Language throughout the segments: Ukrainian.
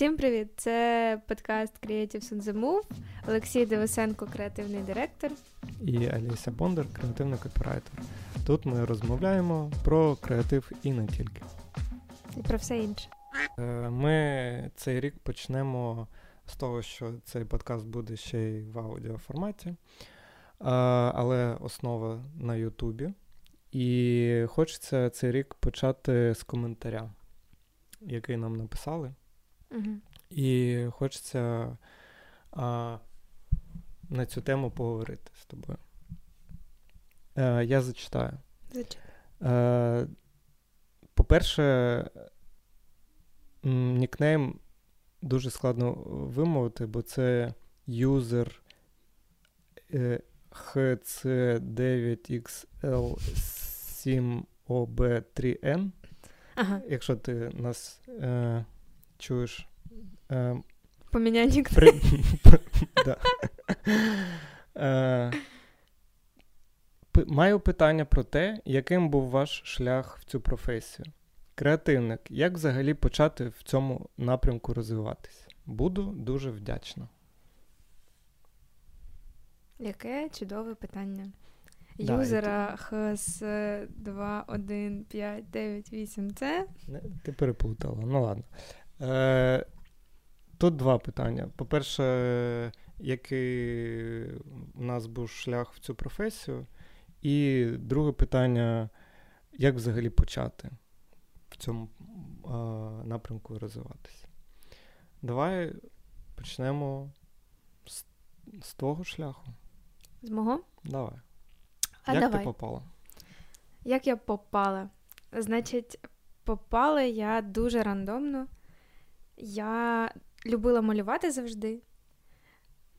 Всім привіт! Це подкаст Creatives on the Move. Олексій Девисенко, креативний директор. І Аліся Бондар, креативний копірайтер. Тут ми розмовляємо про креатив і не тільки. І про все інше. Е, ми цей рік почнемо з того, що цей подкаст буде ще й в аудіоформаті, але основа на Ютубі. І хочеться цей рік почати з коментаря, який нам написали. Угу. І хочеться а, на цю тему поговорити з тобою. Е, Я зачитаю. Е, По-перше, нікнейм дуже складно вимовити, бо це юзер HC9XL7OB3N. Ага. Якщо ти нас е, чуєш. Нікнейм. Да. е, Маю питання про те, яким був ваш шлях в цю професію. Креативник, як взагалі почати в цьому напрямку розвиватися? Буду дуже вдячна. Яке чудове питання. Да, Юзера хс 215998 це. Ти переплутала. Ну ладно. Е, Тут два питання. По-перше, який у нас був шлях в цю професію? І друге питання, як взагалі почати в цьому напрямку розвиватися? Давай почнемо з, з твого шляху. З мого? Давай. А Як давай. ти попала? Як я попала? Значить, попала я дуже рандомно. Я любила малювати завжди,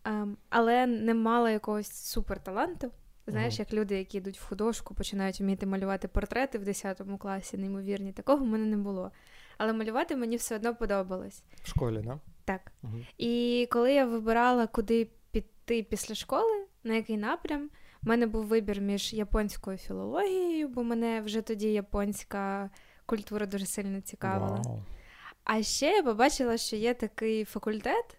ем, але не мала якогось суперталанту. Знаєш, як люди, які йдуть в художку, починають вміти малювати портрети в 10 класі, неймовірні. Такого в мене не було. Але малювати мені все одно подобалось. В школі, да? Так. Угу. І коли я вибирала, куди піти після школи, на який напрям, в мене був вибір між японською філологією, бо мене вже тоді японська культура дуже сильно цікавила. Вау. А ще я побачила, що є такий факультет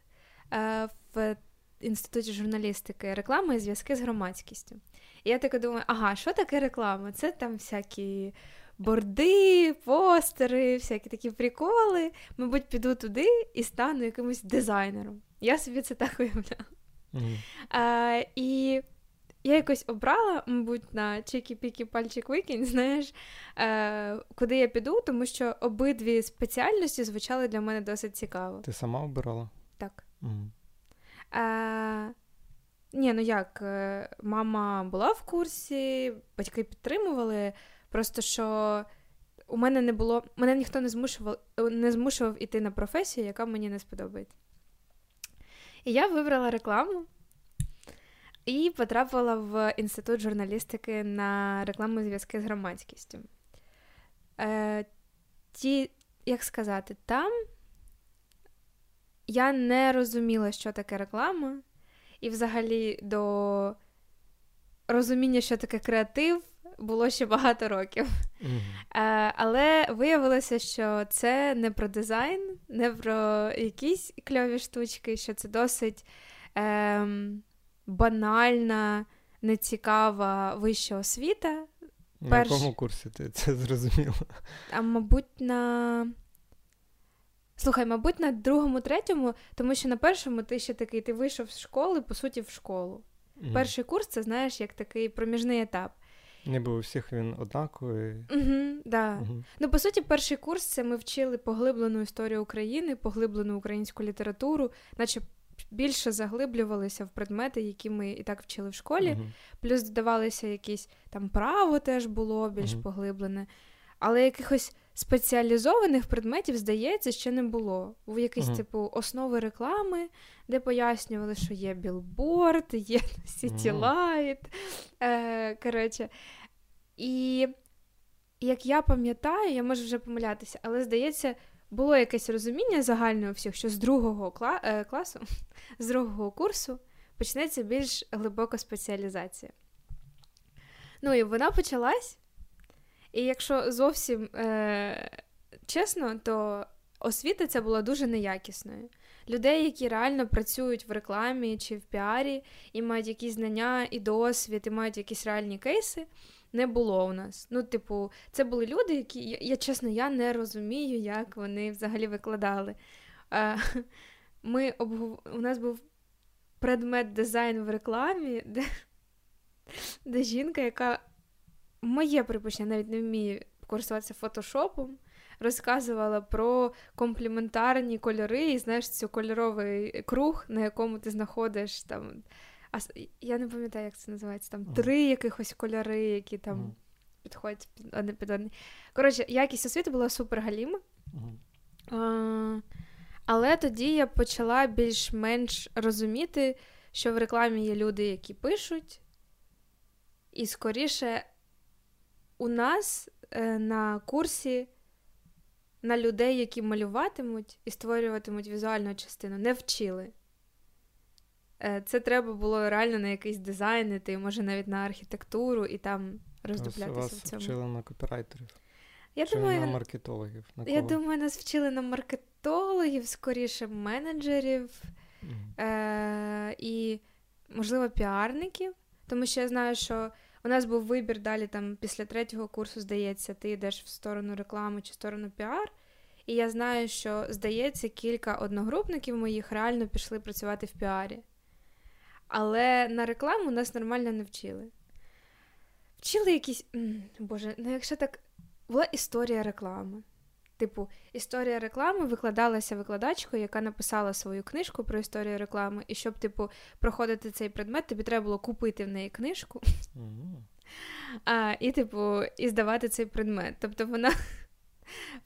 е, в інституті журналістики реклами і зв'язки з громадськістю. І я така думаю, ага, що таке реклама? Це там всякі борди, постери, всякі такі приколи. Мабуть, піду туди і стану якимось дизайнером. Я собі це так уявляла. Мгм. Е, і я якось обрала, мабуть, на чики-піки пальчик викинь, знаєш, е, куди я піду, тому що обидві спеціальності звучали для мене досить цікаво. Ти сама обирала? Так. Угу. Е, ні, ну як, е, мама була в курсі, батьки підтримували, просто що у мене не було, мене ніхто не змушував, не змушував іти на професію, яка мені не сподобається. І я вибрала рекламу і потрапила в інститут журналістики на рекламні зв'язки з громадськістю. Е, ті, як сказати, там я не розуміла, що таке реклама, і взагалі до розуміння, що таке креатив, було ще багато років. Е, але виявилося, що це не про дизайн, не про якісь кльові штучки, що це досить ем, банальна, нецікава вища освіта. На Перш- якому курсі ти це зрозуміла? А мабуть, на. Слухай, мабуть, на другому, третьому, тому що на першому ти ще такий, ти вийшов з школи, по суті, в школу. Мгм. Перший курс це знаєш як такий проміжний етап. Ніби у всіх він однаковий. Угу, да. Угу. Ну, по суті, перший курс це ми вчили поглиблену історію України, поглиблену українську літературу, наче більше заглиблювалися в предмети, які ми і так вчили в школі. Угу. Плюс додавалися якісь там право теж було більш Мгм. поглиблене. Але якихось спеціалізованих предметів, здається, ще не було. Був якийсь, Мгм. типу, основи реклами, де пояснювали, що є білборд, є сітілайт. Е, коротше. І як я пам'ятаю, я можу вже помилятися, але здається, було якесь розуміння загальне у всіх, що з другого кла- е, класу, з другого курсу почнеться більш глибока спеціалізація. Ну і вона почалась. І якщо зовсім е, чесно, то освіта ця була дуже неякісною. Людей, які реально працюють в рекламі чи в піарі, і мають якісь знання і досвід, і мають якісь реальні кейси, не було у нас. Ну, типу, це були люди, які я, я чесно, я не розумію, як вони взагалі викладали. Ми обгов... У нас був предмет дизайн в рекламі, де де жінка, яка моє припущення навіть не вміє користуватися фотошопом, розказувала про компліментарні кольори, і знаєш, цю кольоровий круг, на якому ти знаходиш там. А я не пам'ятаю, як це називається. Там uh-huh. три якихось кольори, які там uh-huh. підходять під одне під одне. Коротше, якість освіти була супер галіма. Uh-huh. Але тоді я почала більш-менш розуміти, що в рекламі є люди, які пишуть, і скоріше у нас е, на курсі на людей, які малюватимуть і створюватимуть візуальну частину, не вчили. Е, це треба було реально на якийсь дизайн, іти, може навіть на архітектуру і там роздуплятися вас в цьому. вчили на копірайтерів. Я Чи думаю, на маркетологів. На Я думаю, нас вчили на маркетологів, скоріше менеджерів Мм. е- і, можливо, піарників. Тому що я знаю, що у нас був вибір далі там після третього курсу, здається, ти йдеш в сторону реклами чи в сторону піар. І я знаю, що, здається, кілька одногрупників моїх реально пішли працювати в піарі. Але на рекламу нас нормально не вчили. Вчили якісь. Боже, ну якщо так. Була історія реклами. Типу, історія реклами викладалася викладачкою, яка написала свою книжку про історію реклами, і щоб, типу, проходити цей предмет, тобі треба було купити в неї книжку а, і, типу, і здавати цей предмет. Тобто вона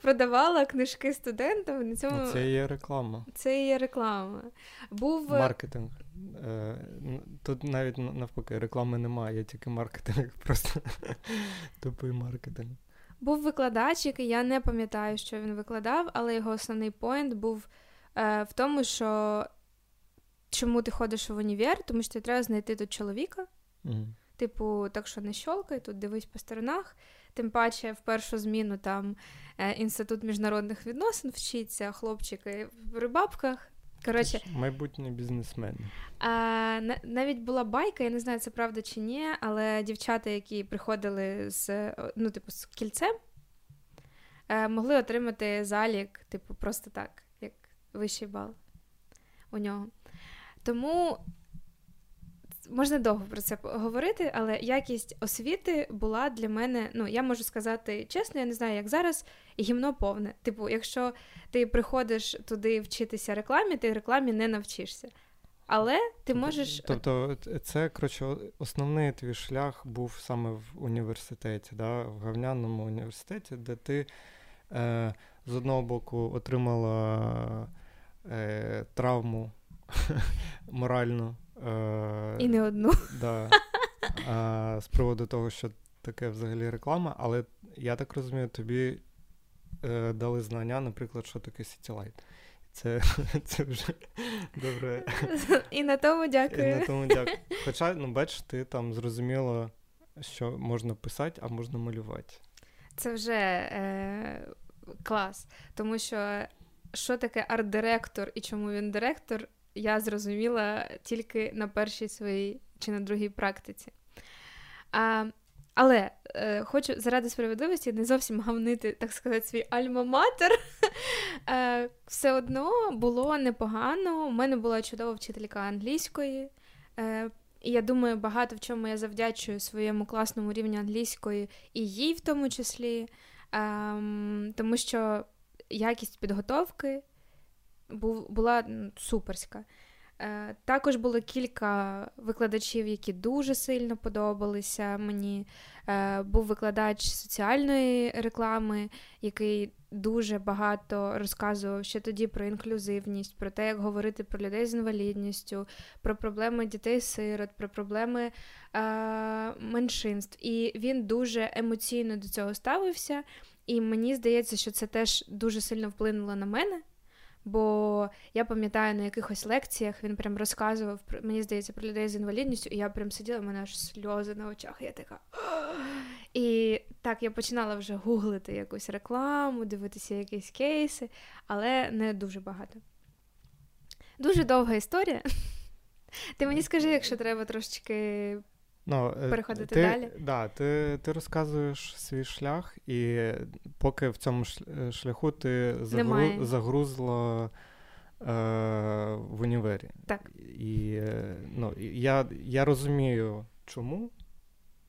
продавала книжки студентам. На цьому... Це є реклама. Це є реклама. Був е, маркетинг. Е, тут навіть навпаки реклами немає, є тільки маркетинг. Просто тупий маркетинг. Був викладач, який я не пам'ятаю, що він викладав, але його основний поінт був е, в тому, що чому ти ходиш в універ, тому що треба знайти тут чоловіка. Mm. Типу, так що не щолкай, тут дивись по сторонах. Тим паче, в першу зміну там е, інститут міжнародних відносин вчиться, хлопчики в рибабках. Коротше, майбутні бізнесмени. А, Навіть була байка, я не знаю, це правда чи ні, але дівчата, які приходили з ну, типу, з кільцем, е, могли отримати залік, типу, просто так, як вищий бал у нього. Тому можна довго про це говорити, але якість освіти була для мене, ну, я можу сказати чесно, я не знаю, як зараз, гімно повне. Типу, якщо ти приходиш туди вчитися рекламі, ти рекламі не навчишся. Але ти можеш. Тобто, це коротше, основний твій шлях був саме в університеті, да? в Гавняному університеті, де ти е, з одного боку отримала е, травму моральну Е, І не одну. Да, е, З приводу того, що таке взагалі реклама, але я так розумію, тобі е, дали знання, наприклад, що таке Citylight. Це це вже добре. І на тому дякую. І на тому дякую. Хоча, ну, бачиш, ти там зрозуміла, що можна писати, а можна малювати. Це вже е, клас. Тому що що таке арт-директор і чому він директор, я зрозуміла тільки на першій своїй чи на другій практиці. А, Але е, хочу заради справедливості не зовсім гавнити, так сказати, свій альма-матер. Е, Все одно було непогано. У мене була чудова вчителька англійської. Е, і я думаю, багато в чому я завдячую своєму класному рівню англійської і їй в тому числі, ем, тому що якість підготовки була суперська. Е, також було кілька викладачів, які дуже сильно подобалися мені. Е, був викладач соціальної реклами, який дуже багато розказував ще тоді про інклюзивність, про те, як говорити про людей з інвалідністю, про проблеми дітей-сирот, про проблеми е, меншинств. І він дуже емоційно до цього ставився. І мені здається, що це теж дуже сильно вплинуло на мене. Бо я пам'ятаю на якихось лекціях він прям розказував мені здається, про людей з інвалідністю, і я прям сиділа, в мене аж сльози на очах. Я така. І так, я починала вже гуглити якусь рекламу, дивитися якісь кейси, але не дуже багато. Дуже довга історія. Ти мені скажи, якщо треба трошечки ну, е, переходити ти, далі. Да, Ти ти розказуєш свій шлях, і поки в цьому е, шляху ти загру, загрузла е, в універі. Так. І ну, я, я розумію, чому.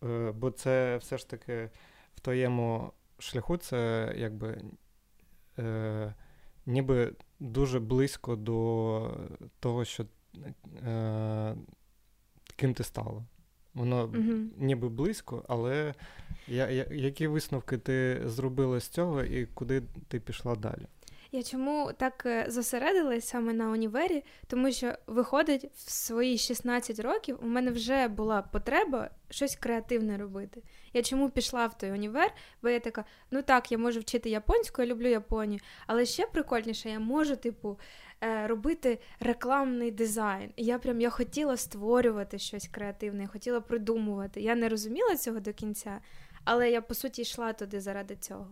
Е, бо це все ж таки в твоєму шляху це якби е, ніби дуже близько до того, що е, ким ти стала. Воно mm ніби близько, але я, я, які висновки ти зробила з цього і куди ти пішла далі? Я чому так е, зосередилась саме на універі? Тому що виходить в свої 16 років у мене вже була потреба щось креативне робити. Я чому пішла в той універ? Бо я така, ну так, я можу вчити японську, я люблю Японію, але ще прикольніше, я можу, типу, робити рекламний дизайн. І я прям я хотіла створювати щось креативне, я хотіла придумувати. Я не розуміла цього до кінця, але я по суті йшла туди заради цього.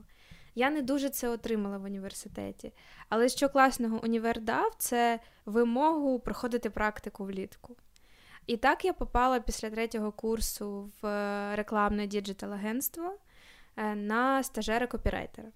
Я не дуже це отримала в університеті. Але що класного універ дав, це вимогу проходити практику влітку. І так я попала після третього курсу в рекламне діджитал-агентство е, на стажера копірайтера.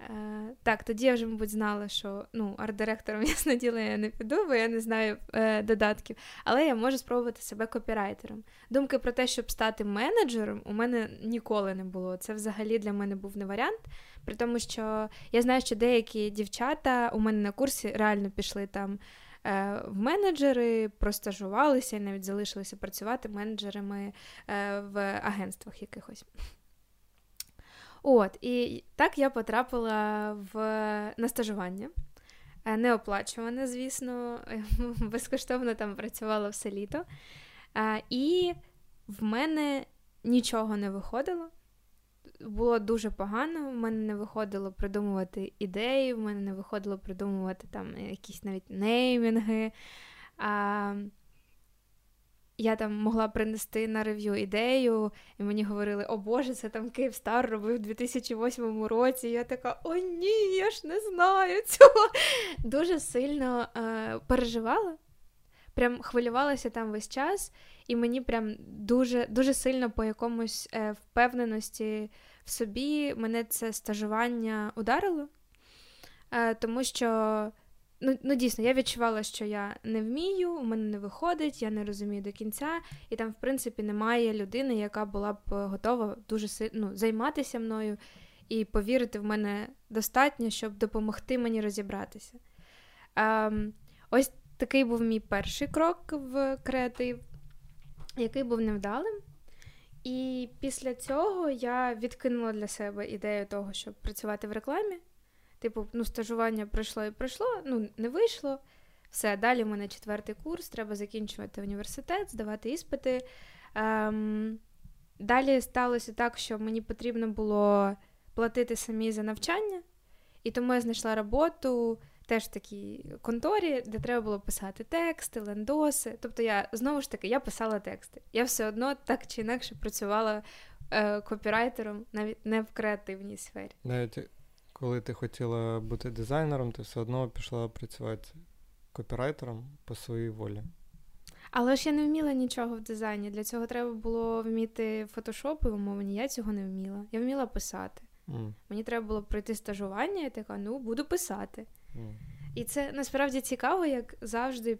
Е, Так, тоді я вже, мабуть, знала, що ну, арт-директором ясно діло я не піду, бо я не знаю е, додатків, але я можу спробувати себе копірайтером. Думки про те, щоб стати менеджером, у мене ніколи не було. Це взагалі для мене був не варіант. При тому, що я знаю, що деякі дівчата у мене на курсі реально пішли там. Е, в менеджери простажувалися і навіть залишилися працювати менеджерами е, в агентствах якихось. От, і так я потрапила в на стажування. Е, неоплачуване, звісно, безкоштовно там працювала все літо. Е, і в мене нічого не виходило. Було дуже погано, в мене не виходило придумувати ідеї, в мене не виходило придумувати там якісь навіть неймінги. Я там могла принести на рев'ю ідею, і мені говорили, о Боже, це там Київстар робив у 2008 році. І я така, о, ні, я ж не знаю цього. Дуже сильно е, переживала, прям хвилювалася там весь час, і мені прям дуже дуже сильно по якомусь е, впевненості в собі мене це стажування ударило, е, тому що. Ну, ну дійсно, я відчувала, що я не вмію, у мене не виходить, я не розумію до кінця, і там, в принципі, немає людини, яка була б готова дуже ну, займатися мною і повірити в мене достатньо, щоб допомогти мені розібратися. Ем, Ось такий був мій перший крок в креатив, який був невдалим. І після цього я відкинула для себе ідею того, щоб працювати в рекламі. Типу, ну, стажування пройшло і пройшло, ну, не вийшло. Все, далі в мене четвертий курс, треба закінчувати університет, здавати іспити. Ем, Далі сталося так, що мені потрібно було платити самі за навчання, і тому я знайшла роботу теж в такій конторі, де треба було писати тексти, лендоси. Тобто, я знову ж таки я писала тексти. Я все одно так чи інакше працювала е, копірайтером, навіть не в креативній сфері. Навіть коли ти хотіла бути дизайнером, ти все одно пішла працювати копірайтером по своїй волі. Але ж я не вміла нічого в дизайні. Для цього треба було вміти фотошоп і умовні. Я цього не вміла. Я вміла писати. Mm. Мені треба було пройти стажування, і така, ну, буду писати. Mm. І це насправді цікаво, як завжди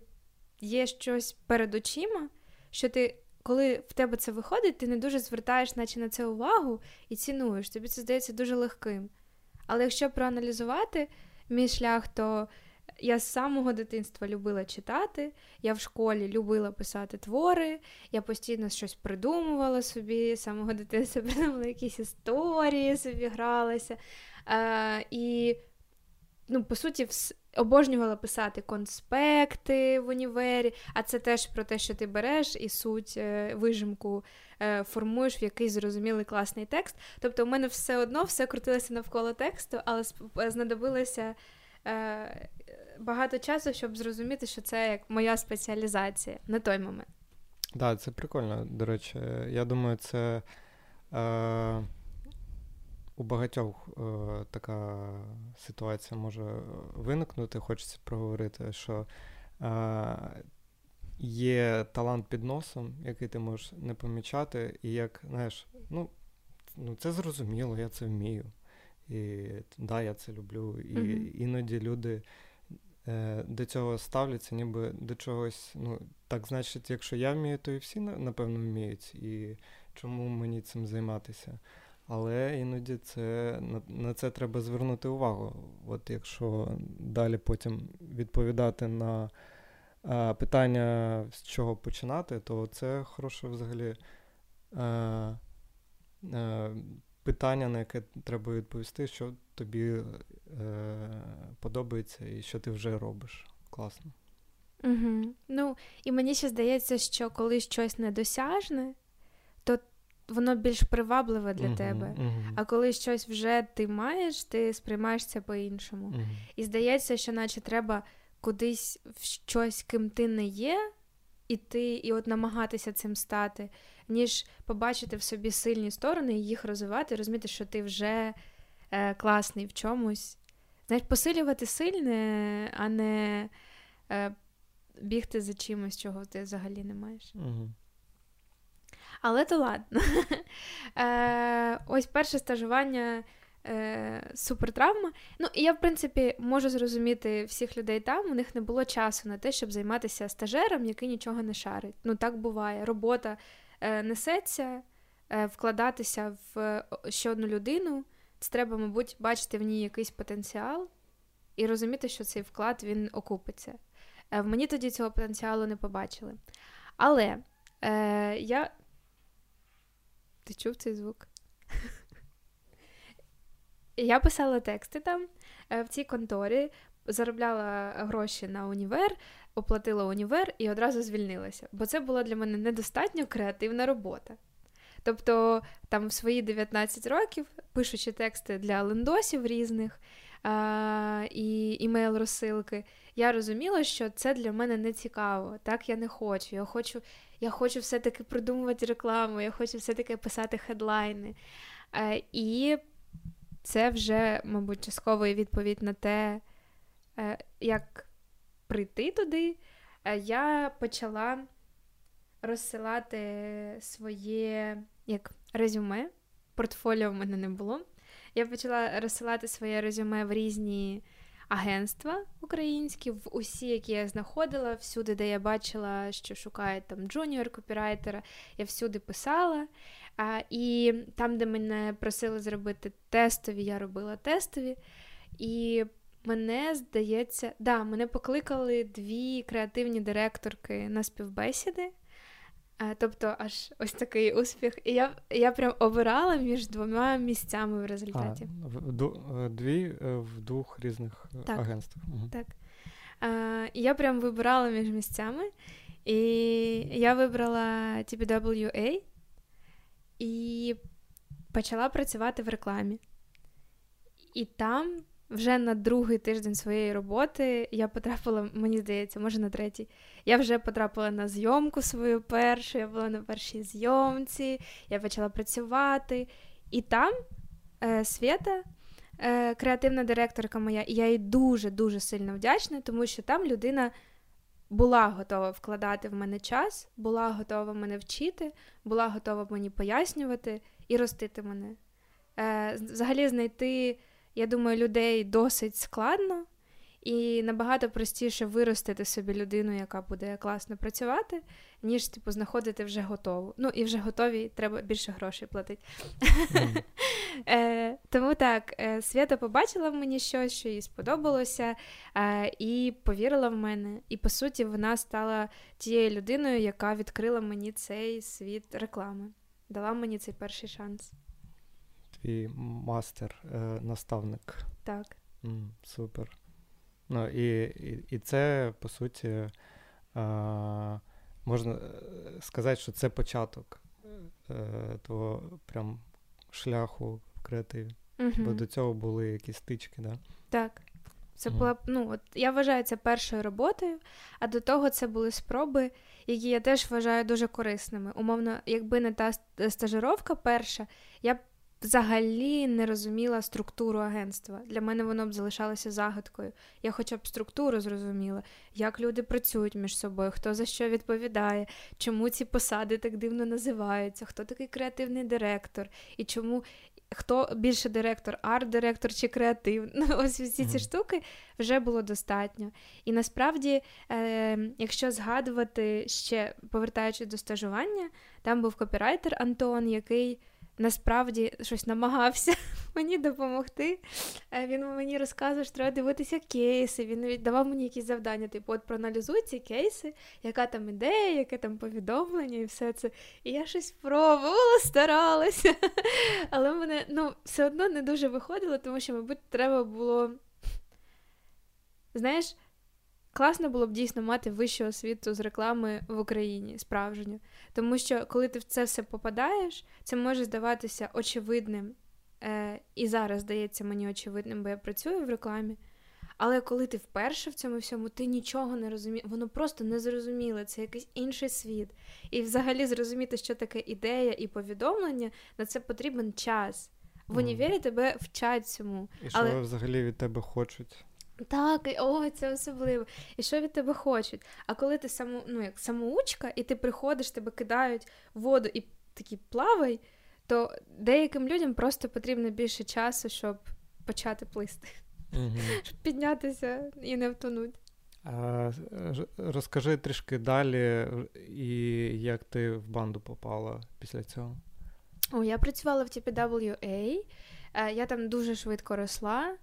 є щось перед очима, що ти. Коли в тебе це виходить, ти не дуже звертаєш наче на це увагу і цінуєш. Тобі це здається дуже легким. Але якщо проаналізувати мій шлях, то я з самого дитинства любила читати, я в школі любила писати твори, я постійно щось придумувала собі, з самого дитинства придумала якісь історії, собі гралася. Е, І, ну, по суті, обожнювала писати конспекти в універі, а це теж про те, що ти береш і суть е, вижимку е, формуєш в якийсь зрозумілий класний текст. Тобто, у мене все одно все крутилося навколо тексту, але знадобилося е, багато часу, щоб зрозуміти, що це як моя спеціалізація на той момент. Так, да, це прикольно, до речі. Я думаю, це Е, у багатьох е, така ситуація може виникнути. Хочеться проговорити, що е, є талант під носом, який ти можеш не помічати, і як, знаєш, ну, ну це зрозуміло, я це вмію. І да, я це люблю. І mm-hmm. іноді люди е, до цього ставляться, ніби до чогось. Ну, так значить, якщо я вмію, то і всі напевно вміють. І чому мені цим займатися? Але іноді це на, на це треба звернути увагу. От якщо далі потім відповідати на а, питання, з чого починати, то це хороше взагалі а, а, питання, на яке треба відповісти, що тобі е, подобається і що ти вже робиш. Класно. Угу. Ну, і мені ще здається, що коли щось недосяжне, воно більш привабливе для uh-huh, тебе. Uh-huh. А коли щось вже ти маєш, ти сприймаєш це по-іншому. Uh-huh. І здається, що наче треба кудись в щось, ким ти не є, іти і от намагатися цим стати, ніж побачити в собі сильні сторони і їх розвивати, розуміти, що ти вже е, класний в чомусь. Знаєш, посилювати сильне, а не е, бігти за чимось, чого ти взагалі не маєш. Угу. Але то ладно. Е, Ось перше стажування е, супертравма. Ну, і я, в принципі, можу зрозуміти всіх людей там. У них не було часу на те, щоб займатися стажером, який нічого не шарить. Ну, так буває. Робота е, несеться, вкладатися в ще одну людину. Це треба, мабуть, бачити в ній якийсь потенціал і розуміти, що цей вклад він окупиться. В мені тоді цього потенціалу не побачили. Але е, я ти чув цей звук? Я писала тексти там е, в цій конторі, заробляла гроші на універ, оплатила універ і одразу звільнилася. Бо це була для мене недостатньо креативна робота. Тобто, там в свої 19 років, пишучи тексти для лендосів різних а, і імейл розсилки, я розуміла, що це для мене не цікаво. Так я не хочу. Я хочу я хочу все-таки придумувати рекламу, я хочу все-таки писати хедлайни. Е, І це вже, мабуть, частково відповідь на те, е, як прийти туди. Е, я почала розсилати своє як резюме. Портфоліо в мене не було. Я почала розсилати своє резюме в різні агентства українські, в усі, які я знаходила, всюди, де я бачила, що шукають там джуніор копірайтера, я всюди писала. А, І там, де мене просили зробити тестові, я робила тестові. І мене здається, да, мене покликали дві креативні директорки на співбесіди. Тобто аж ось такий успіх. І я я прям обирала між двома місцями в результаті. А, в, Дві е, в двох різних е, так, агентствах. Угу. Так. А, я прям вибирала між місцями. І я вибрала TPWA і почала працювати в рекламі. І там вже на другий тиждень своєї роботи я потрапила, мені здається, може на третій. Я вже потрапила на зйомку свою першу, я була на першій зйомці, я почала працювати. І там е, Свята, е, креативна директорка моя, і я їй дуже-дуже сильно вдячна, тому що там людина була готова вкладати в мене час, була готова мене вчити, була готова мені пояснювати і ростити мене. Е, Взагалі знайти. Я думаю, людей досить складно і набагато простіше виростити собі людину, яка буде класно працювати, ніж типу знаходити вже готову. Ну і вже готові, треба більше грошей платити. Е, Тому так, е, Свята побачила в мені щось, що їй сподобалося, е, і повірила в мене. І по суті, вона стала тією людиною, яка відкрила мені цей світ реклами, дала мені цей перший шанс твій мастер, е, наставник. Так. Mm, супер. Ну, І і, і це, по суті, е, можна е, сказати, що це початок е, того прям шляху в креативі. Угу. Бо до цього були якісь стички, да? Так. Це була ну, от я вважаю це першою роботою, а до того це були спроби, які я теж вважаю дуже корисними. Умовно, якби не та стажировка перша, я б взагалі не розуміла структуру агентства. Для мене воно б залишалося загадкою. Я хоча б структуру зрозуміла, як люди працюють між собою, хто за що відповідає, чому ці посади так дивно називаються, хто такий креативний директор, і чому. Хто більше директор, арт-директор чи креатив? Ну, ось всі ці штуки вже було достатньо. І насправді, е, якщо згадувати ще повертаючись до стажування, там був копірайтер Антон, який насправді щось намагався мені допомогти. Е, він мені розказував, що треба дивитися кейси. Він давав мені якісь завдання, типу, от проаналізуй ці кейси, яка там ідея, яке там повідомлення і все це. І я щось пробувала, старалася. Але мене ну, все одно не дуже виходило, тому що, мабуть, треба було. Знаєш, Класно було б дійсно мати вищу освіту з реклами в Україні, справжню. Тому що, коли ти в це все попадаєш, це може здаватися очевидним. Е, І зараз здається мені очевидним, бо я працюю в рекламі. Але коли ти вперше в цьому всьому, ти нічого не розумієш, воно просто не зрозуміле, це якийсь інший світ. І взагалі зрозуміти, що таке ідея і повідомлення, на це потрібен час. В універі тебе вчать цьому. І що Але... взагалі від тебе хочуть? Так, о, це особливо. І що від тебе хочуть? А коли ти саму, ну, як самоучка, і ти приходиш, тебе кидають в воду і такий плавай, то деяким людям просто потрібно більше часу, щоб почати плисти, угу. щоб піднятися і не втонути. А, Розкажи трішки далі, і як ти в банду попала після цього? О, Я працювала в TPWA, е, я там дуже швидко росла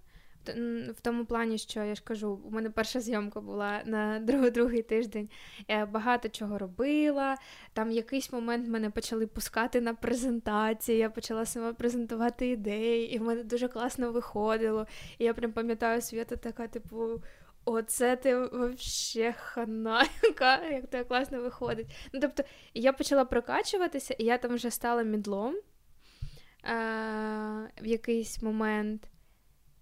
в тому плані, що я ж кажу, у мене перша зйомка була на другий тиждень. Я багато чого робила. Там якийсь момент мене почали пускати на презентації, я почала сама презентувати ідеї, і в мене дуже класно виходило. І я прям пам'ятаю свята така, типу. Оце ти вообще хана, як тебе класно виходить. Ну, тобто, я почала прокачуватися, і я там вже стала мідлом а, в якийсь момент.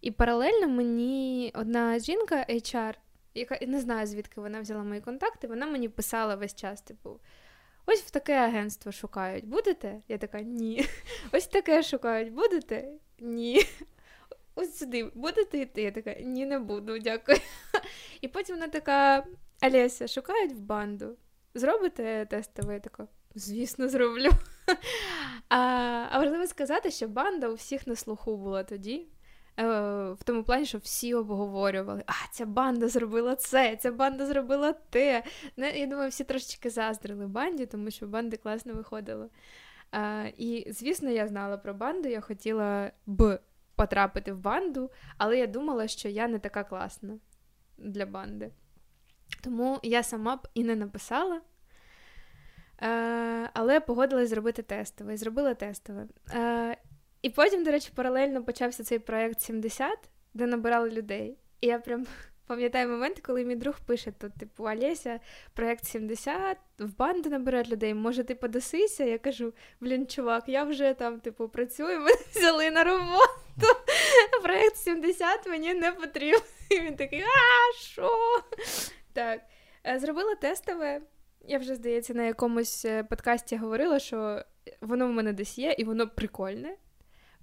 І паралельно мені одна жінка HR, яка не знаю, звідки вона взяла мої контакти, вона мені писала весь час, типу. Ось в таке агентство шукають, будете? Я така, ні. Ось таке шукають, будете? Ні. Ось сюди, будете йти? Я така, ні, не буду, дякую. І потім вона така: Олеся, шукають в банду. Зробите тестове? Я така, звісно, зроблю. А а важливо сказати, що банда у всіх на слуху була тоді. Е, в тому плані, що всі обговорювали, а ця банда зробила це, ця банда зробила те. Я думаю, всі трошечки заздрили банді, тому що банди класно виходили. І, звісно, я знала про банду, я хотіла б потрапити в банду, але я думала, що я не така класна для банди. Тому я сама б і не написала. Е, але погодилась зробити тестове і зробила тестове. І потім, до речі, паралельно почався цей проект 70, де набирали людей. І я прям пам'ятаю момент, коли мій друг пише: тут, типу, Олеся, проект 70, в банду набирають людей, може, ти подасися? Я кажу: блін, чувак, я вже там, типу, працюю, мене взяли на роботу. Проект 70 мені не потрібен. І він такий, а що? Так. Е, зробила тестове. Я вже, здається, на якомусь е, подкасті говорила, що воно в мене десь є, і воно прикольне.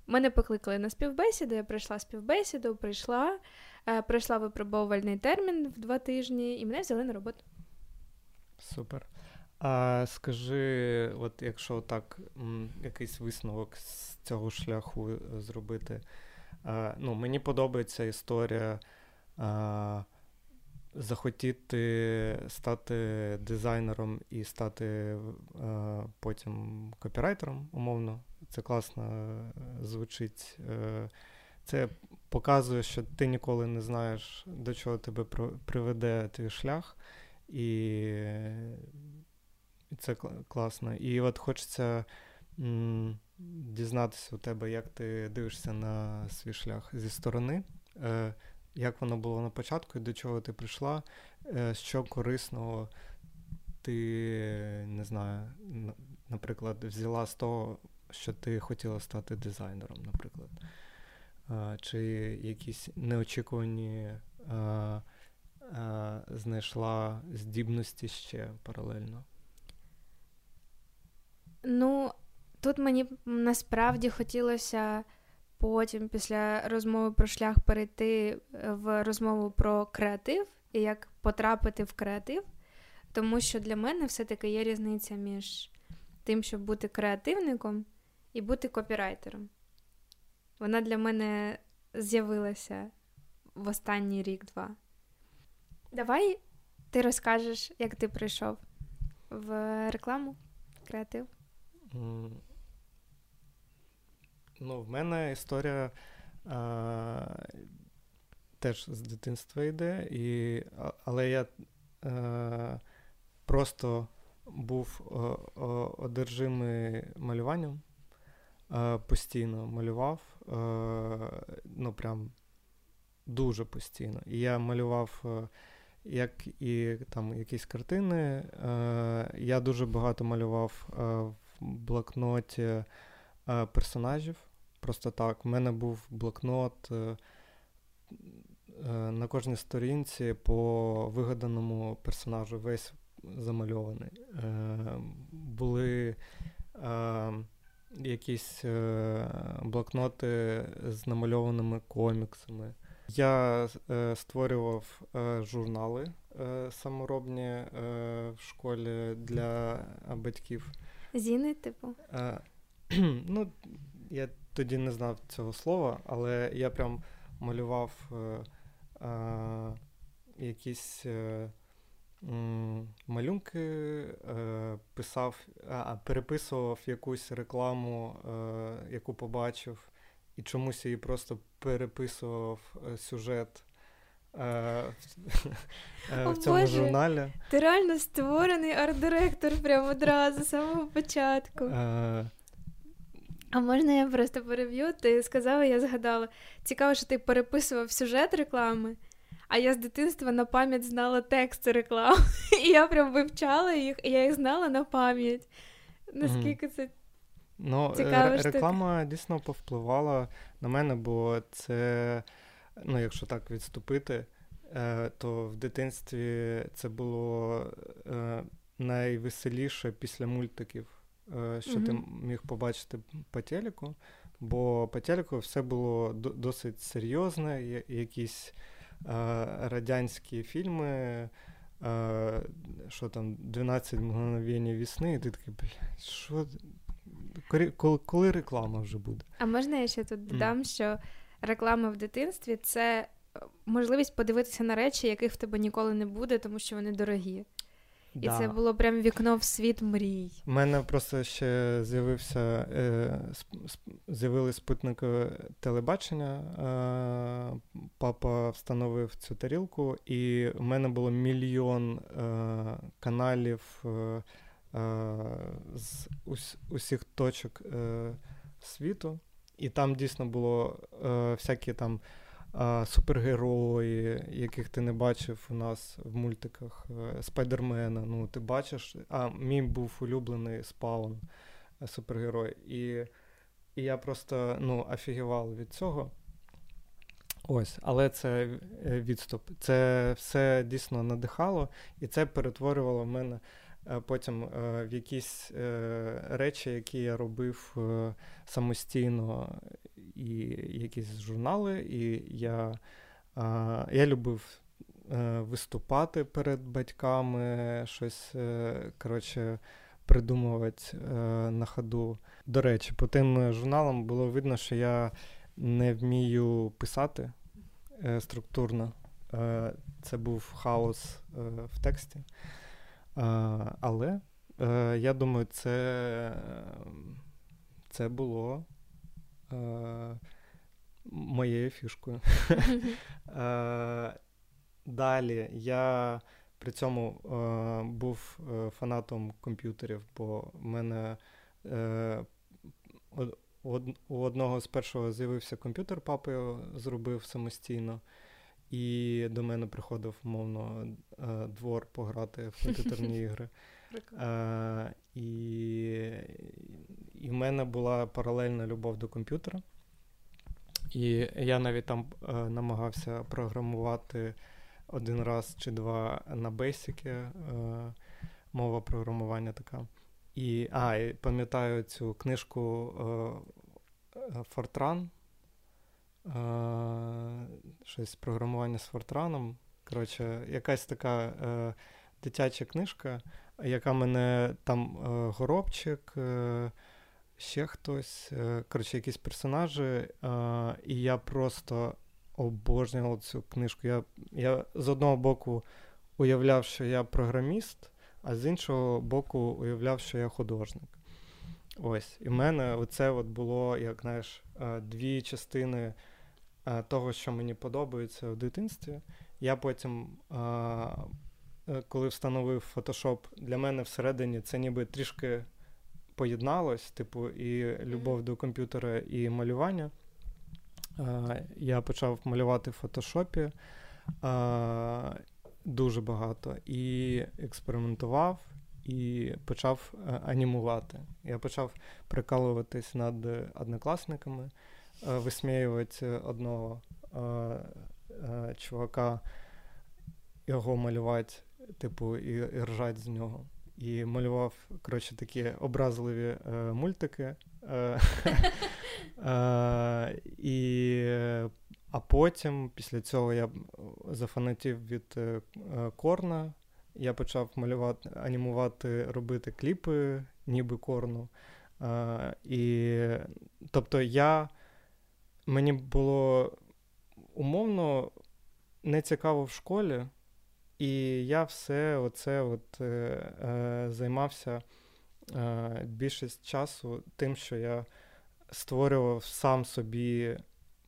Мене покликали на співбесіду, я пройшла співбесіду, прийшла, е, пройшла випробовувальний термін в два тижні, і мене взяли на роботу. Супер. А скажи, от якщо так, якийсь висновок з цього шляху е, зробити. А, ну, Мені подобається історія а, захотіти стати дизайнером і стати а, потім копірайтером, умовно. Це класно е, звучить. Е, це показує, що ти ніколи не знаєш, до чого тебе приведе твій шлях, і це класно. І от хочеться дізнатися у тебе, як ти дивишся на свій шлях зі сторони, е, як воно було на початку і до чого ти прийшла, що корисного ти не знаю, наприклад, взяла з того що ти хотіла стати дизайнером, наприклад. Чи якісь неочікувані знайшла здібності ще паралельно? Ну, тут мені насправді хотілося потім, після розмови про шлях, перейти е, в розмову про креатив і як потрапити в креатив, тому що для мене все-таки є різниця між тим, щоб бути креативником і бути копірайтером. Вона для мене з'явилася в останній рік-два. Давай ти розкажеш, як ти прийшов в рекламу, креатив. Ну, в мене історія а, теж з дитинства йде, і, але я а, просто був одержимий малюванням, а, постійно малював, ну прям дуже постійно. І я малював. Як і там якісь картини, я дуже багато малював в блокноті персонажів. Просто так. У мене був блокнот е, е, на кожній сторінці по вигаданому персонажу, весь замальований. Е, були якісь блокноти з намальованими коміксами. Я створював журнали саморобні в школі для батьків. Зіни, типу? Ну, я тоді не знав цього слова, але я прям малював е, е, якісь е, малюнки, е, писав, а, переписував якусь рекламу, е, яку побачив, і чомусь її просто переписував е, сюжет. В цьому Боже, журналі. Ти реально створений арт-директор прямо одразу з самого початку. А можна я просто переб'ю? Ти сказала, я згадала. Цікаво, що ти переписував сюжет реклами, а я з дитинства на пам'ять знала тексти реклам. І я прям вивчала їх, і я їх знала на пам'ять. Наскільки це. Ну, Цікаво, реклама штука. дійсно повпливала на мене, бо це, ну, якщо так відступити, е, то в дитинстві це було е, найвеселіше після мультиків. Е, що mm-hmm. ти міг побачити по телеку, бо по телеку все було досить серйозне, якісь радянські фільми. Що там, 12 мгновень весни, і ти такий, блядь, що коли, коли реклама вже буде? А можна я ще тут додам, mm. що реклама в дитинстві це можливість подивитися на речі, яких в тебе ніколи не буде, тому що вони дорогі. І да. це було прям вікно в світ мрій. У мене просто ще з'явився е, з'явились спутникове телебачення. Е, Папа встановив цю тарілку, і в мене було мільйон е, каналів е, е, з ус, усіх точок е, світу. І там дійсно було всякі там супергерої, яких ти не бачив у нас в мультиках е, Spider-Man 'а. Ну, ти бачиш, а мій був улюблений Spawn е, супергерой. І і я просто ну, офігівав від цього. Ось, але це е, відступ. Це все дійсно надихало, і це перетворювало в мене потім в якісь речі, які я робив самостійно і якісь журнали, і я я любив е, виступати перед батьками, щось е, коротше, придумувати е, на ходу. До речі, по тим журналам було видно, що я не вмію писати структурно. Це був хаос в тексті. Але я думаю, це, це було моєю фішкою. Е, далі я при цьому е, був фанатом комп'ютерів, бо в мене у одного з першого з'явився комп'ютер, папа його зробив самостійно. І до мене приходив, мовно, двор пограти в комп'ютерні ігри. Е, І і в мене була паралельна любов до комп'ютера. І я навіть там е, намагався програмувати один раз чи два на Basic, е, мова програмування така. І а, і пам'ятаю цю книжку Fortran. Щось програмування з Fortran. Коротше, якась така е, дитяча книжка, яка мене там е, горобчик, е, ще хтось, е, коротше, якісь персонажі, е, і я просто обожнював цю книжку. Я, Я з одного боку уявляв, що я програміст, а з іншого боку, уявляв, що я художник. Ось, і в мене оце от було, як знаєш, е, дві частини того, що мені подобається в дитинстві. Я потім, коли встановив Photoshop, для мене всередині це ніби трішки поєдналось, типу, і любов до комп'ютера, і малювання. Я почав малювати в фотошопі дуже багато і експериментував, і почав е, анімувати. Я почав прикалуватись над однокласниками, е, висміювати одного е, чувака, його малювати, типу, і, і ржати з нього. І малював коротше, такі образливі е, мультики. Е, е, і, А потім, після цього, я зафанатів від е, корна. Я почав малювати, анімувати, робити кліпи, ніби корну. І, Тобто, я, мені було умовно не цікаво в школі. І я все оце от, е, е, займався е, більшість часу тим, що я створював сам собі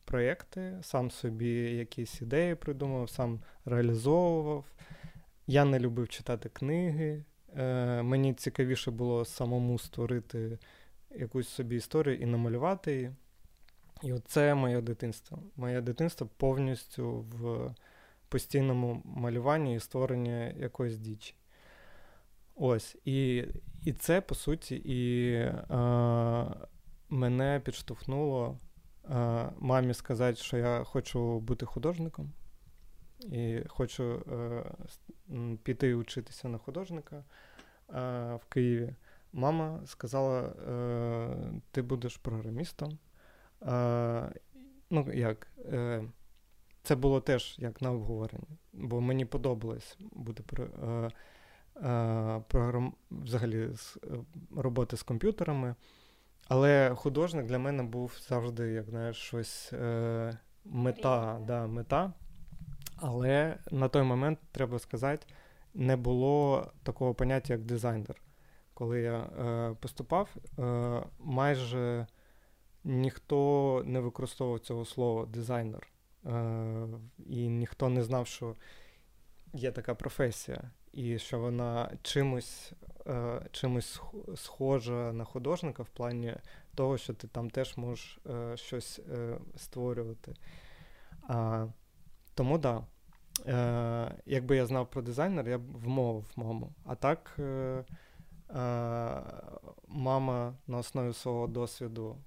проєкти, сам собі якісь ідеї придумував, сам реалізовував. Я не любив читати книги. Е, Мені цікавіше було самому створити якусь собі історію і намалювати її. І оце моє дитинство. Моє дитинство повністю в постійному малюванні і створенні якоїсь дічі. Ось. І і це, по суті, і е, мене підштовхнуло е, мамі сказати, що я хочу бути художником і хочу е, піти вчитися на художника е, в Києві. Мама сказала: е, ти будеш програмістом. Ну, як? Це було теж як на обговоренні, бо мені подобалось бути е, е, програм... взагалі з, е, роботи з комп'ютерами. Але художник для мене був завжди, як знаєш, щось е, мета. Да, мета. Але на той момент, треба сказати, не було такого поняття, як дизайнер. Коли я е, поступав, е, майже ніхто не використовував цього слова дизайнер. Е, і ніхто не знав, що є така професія, і що вона чимось е, чимось схожа на художника в плані того, що ти там теж можеш е, щось створювати. Тому так. Да. Якби я знав про дизайнер, я б вмовив маму. А так, мама на основі свого досвіду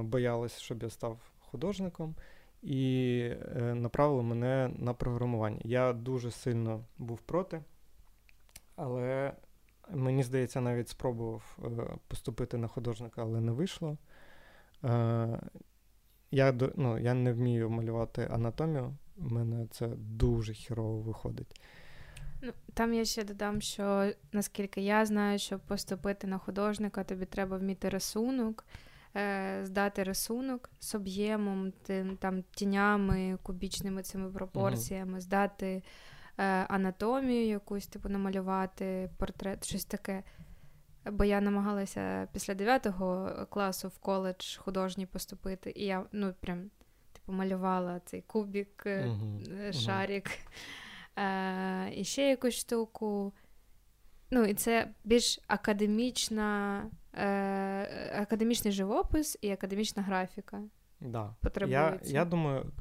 боялась, щоб я став художником і е, направили мене на програмування. Я дуже сильно був проти, але мені здається, навіть спробував е, поступити на художника, але не вийшло. Е, я ну, я не вмію малювати анатомію, у мене це дуже хірово виходить. Ну, Там я ще додам, що наскільки я знаю, щоб поступити на художника, тобі треба вміти рисунок. Е, здати рисунок з об'ємом, там тінями, кубічними цими пропорціями, mm-hmm. здати е, анатомію якусь, типу, намалювати портрет, щось таке. Бо я намагалася після 9 класу в коледж художній поступити, і я ну, прям типу, малювала цей кубік, mm-hmm. шарик е, і ще якусь штуку. Ну, і це більш академічна, е, академічний живопис і академічна графіка. Да. Я я думаю,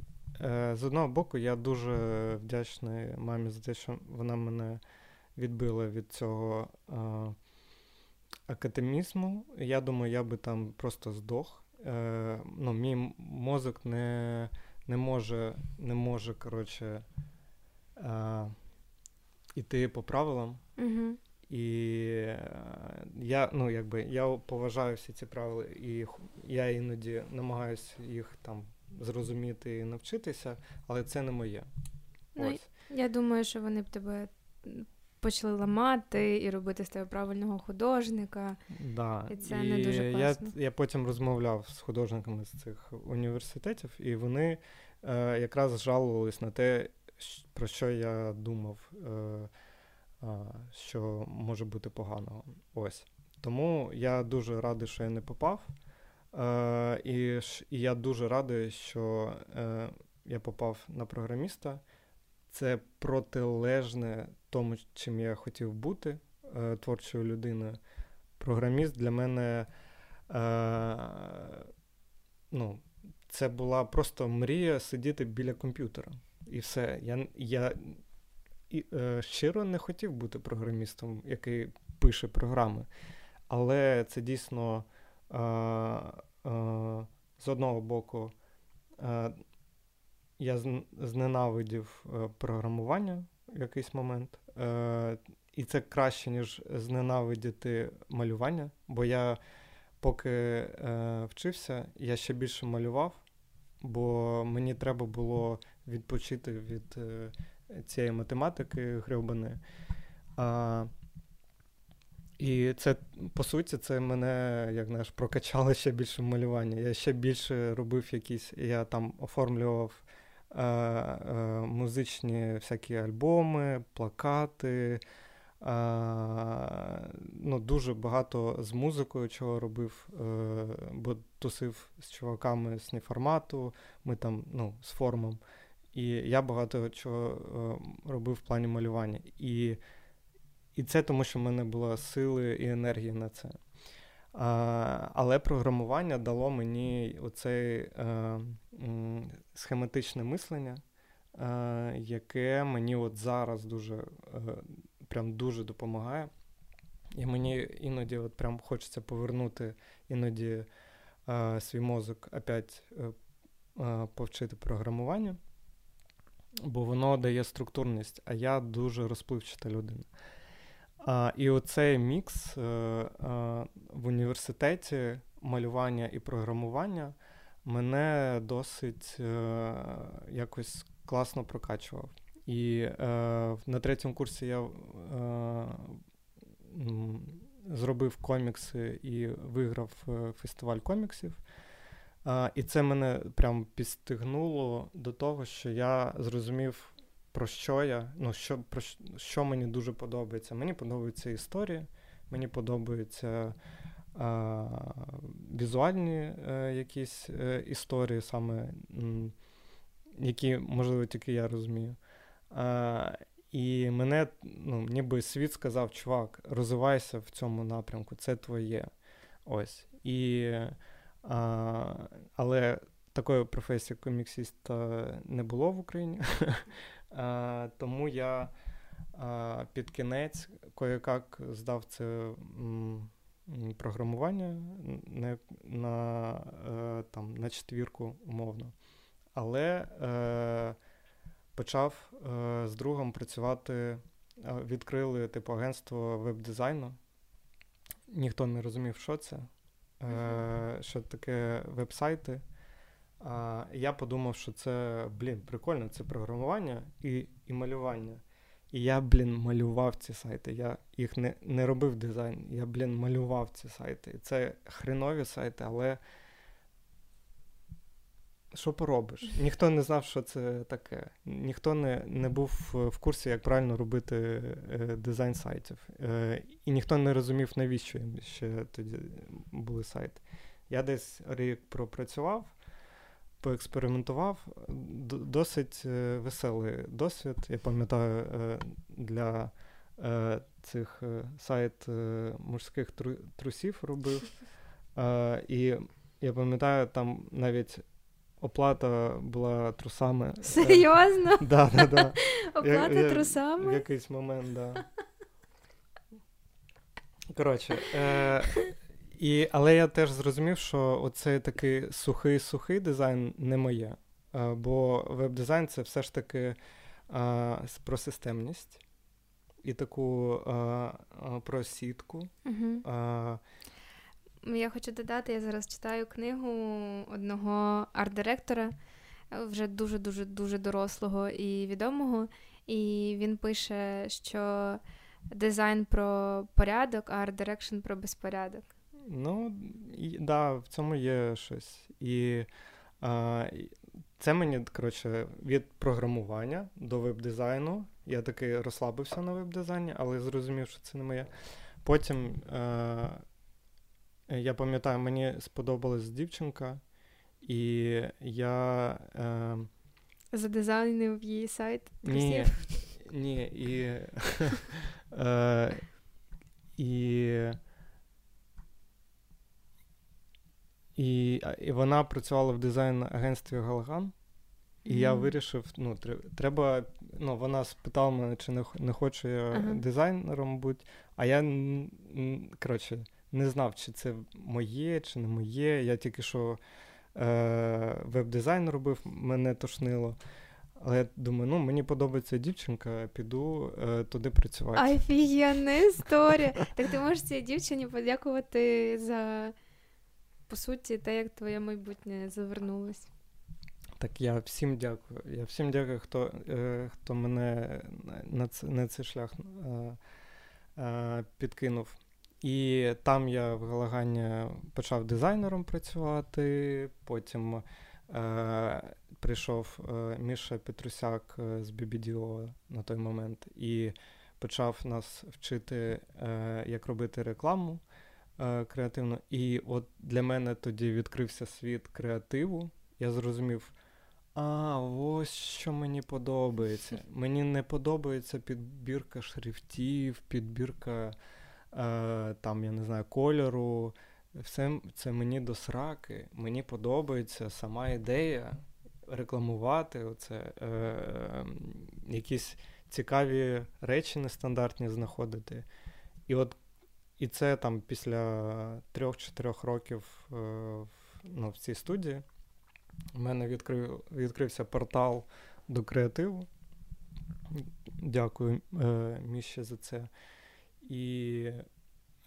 е, з одного боку, я дуже вдячний мамі за те, що вона мене відбила від цього е, академізму. Я думаю, я би там просто здох. е, ну, мій мозок не не може, не може коротше, е, іти по правилам. Угу. І я ну, якби, я поважаю всі ці правила, і я іноді намагаюся їх там зрозуміти і навчитися, але це не моє. Ну, Ось. Я думаю, що вони б тебе почали ламати і робити з тебе правильного художника. Да. І це і не дуже класно. Я я потім розмовляв з художниками з цих університетів, і вони е, якраз жалувались на те, про що я думав, е, е, що може бути поганого. Ось. Тому я дуже радий, що я не попав. Е, І я дуже радий, що е, я попав на програміста. Це протилежне тому, чим я хотів бути е, творчою людиною. Програміст для мене ну, це була просто мрія сидіти біля комп'ютера. І все. Я і, е, щиро не хотів бути програмістом, який пише програми. Але це дійсно е, е, з одного боку. Е, я зненавидів е, програмування в якийсь момент. Е, І це краще, ніж зненавидіти малювання. Бо я, поки е, вчився, я ще більше малював, бо мені треба було відпочити від е, цієї математики грьобаної. А, і це, по суті, це мене, як знаєш, прокачало ще більше малювання. Я ще більше робив якісь, я там оформлював Е, е, музичні всякі альбоми, плакати. Е, ну, Дуже багато з музикою чого робив, бо тусив з чуваками з неформату, ми там ну, з формом. І я багато чого робив в плані малювання. І і це тому, що в мене було сили і енергії на це. А, Але програмування дало мені оцей е, схематичне мислення, е, яке мені от зараз дуже е, прям дуже допомагає. І мені іноді от прям хочеться повернути іноді е, свій мозок опять е, е, повчити програмування, бо воно дає структурність, а я дуже розпливчата людина. А, І оцей мікс а, е, а, е, в університеті малювання і програмування мене досить а, е, якось класно прокачував. І на третьому курсі я зробив комікси і виграв фестиваль коміксів. І це мене прям підстигнуло до того, що я зрозумів про що я, ну, що про що мені дуже подобається. Мені подобаються історії, мені подобаються а, візуальні а, е, якісь а, е, історії, саме які, можливо, тільки я розумію. А, І мене, ну, ніби світ сказав, чувак, розвивайся в цьому напрямку, це твоє. Ось. І, а, Але такої професії коміксіста не було в Україні. Е, тому я е, під кінець кое-як здав це програмування на на, е, там, на четвірку умовно. Але е, почав е, з другом працювати, відкрили типу агентство веб-дизайну. Ніхто не розумів, що це, е, що таке веб-сайти. А, Я подумав, що це, блін, прикольно, це програмування і і малювання. І я, блін, малював ці сайти. Я їх не не робив дизайн, я, блін, малював ці сайти. І це хренові сайти, але що поробиш? Ніхто не знав, що це таке. Ніхто не не був в курсі, як правильно робити е, дизайн сайтів. Е, І ніхто не розумів, навіщо ще тоді були сайти. Я десь рік пропрацював поекспериментував. Досить е, веселий досвід. Я пам'ятаю, е, для е, цих сайт мужських трусів робив. І я пам'ятаю, там навіть. Оплата була трусами. Серйозно? Да, да, да. Оплата я, трусами? В якийсь момент, так. Да. Коротше, е, І, Але я теж зрозумів, що оцей такий сухий-сухий дизайн не моє. Бо веб-дизайн це все ж таки а, про системність і таку а, про сітку. Угу. Я хочу додати, я зараз читаю книгу одного арт-директора, вже дуже-дуже дуже дорослого і відомого. І він пише, що дизайн про порядок, а арт-дирекшн про безпорядок. Ну, і, да, в цьому є щось. І а, це мені, коротше, від програмування до веб-дизайну. Я таки розслабився на веб-дизайні, але зрозумів, що це не моє. Потім а, я пам'ятаю, мені сподобалась дівчинка, і я. А, Задизайнив її сайт. Ні, ні, і. е, і І і вона працювала в дизайн-агентстві Галаган, і mm-hmm. я вирішив: ну, треба. Ну, Вона спитала мене, чи не не хочу я uh-huh. дизайнером бути. А я коротше, не знав, чи це моє, чи не моє. Я тільки що е, веб-дизайн робив, мене тошнило. Але я думаю, ну мені подобається дівчинка, піду е, туди працювати. Офігенна історія. Так ти можеш цій дівчині подякувати за по суті, те, як твоє майбутнє завернулось. Так я всім дякую. Я всім дякую, хто е, хто мене на це, на цей шлях е, е, підкинув. І там я в Галагані почав дизайнером працювати. Потім е, прийшов е, Міша Петрусяк е, з BBDO на той момент і почав нас вчити, як робити рекламу е, креативно. І от для мене тоді відкрився світ креативу. Я зрозумів, а ось що мені подобається. Мені не подобається підбірка шрифтів, підбірка е, там, я не знаю, кольору. Все це мені до сраки. Мені подобається сама ідея рекламувати оце, е, якісь цікаві речі нестандартні знаходити. І от і це там після трьох-чотирьох років е, ну, в цій студії у мене відкрив, відкрився портал до креативу. Дякую е, Міші за це. І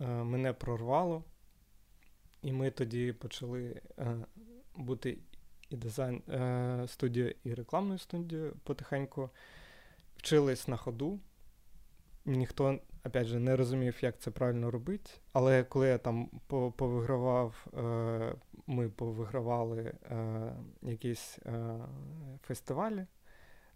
е, мене прорвало. І ми тоді почали е, бути і дизайн е, студією, і рекламною студією потихеньку. Вчились на ходу. Ніхто опять же, не розумів, як це правильно робити. Але коли я там повигравав, ми повигравали якісь фестивалі.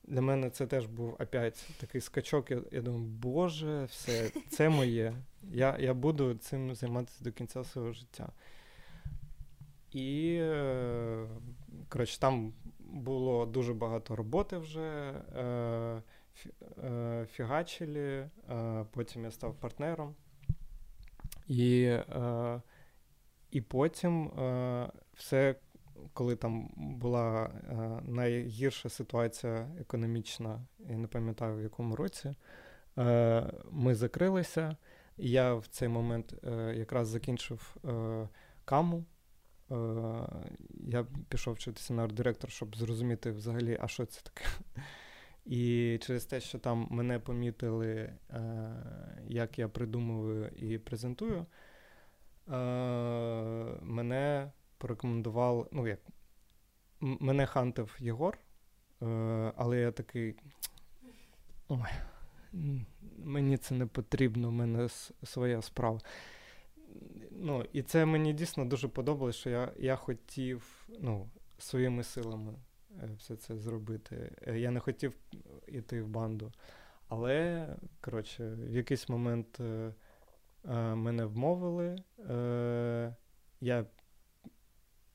Для мене це теж був опять такий скачок. Я, я думаю, Боже, все, це моє. Я я буду цим займатися до кінця свого життя. І коротше, там було дуже багато роботи вже. Е, фігачили, е, потім я став партнером. І е, і потім все, коли там була найгірша ситуація економічна, я не пам'ятаю в якому році, ми закрилися. І я в цей момент якраз закінчив каму. Я пішов вчитися на арт-директор, щоб зрозуміти взагалі, а що це таке. І через те, що там мене помітили, е, як я придумую і презентую, е, мене порекомендував, ну як мене хантив Єгор, е, але я такий. Ой, мені це не потрібно, в мене своя справа. Ну, І це мені дійсно дуже подобалось, що я я хотів ну, своїми силами Е, все це зробити. Е, я не хотів йти в банду. Але, коротше, в якийсь момент е, мене вмовили. Я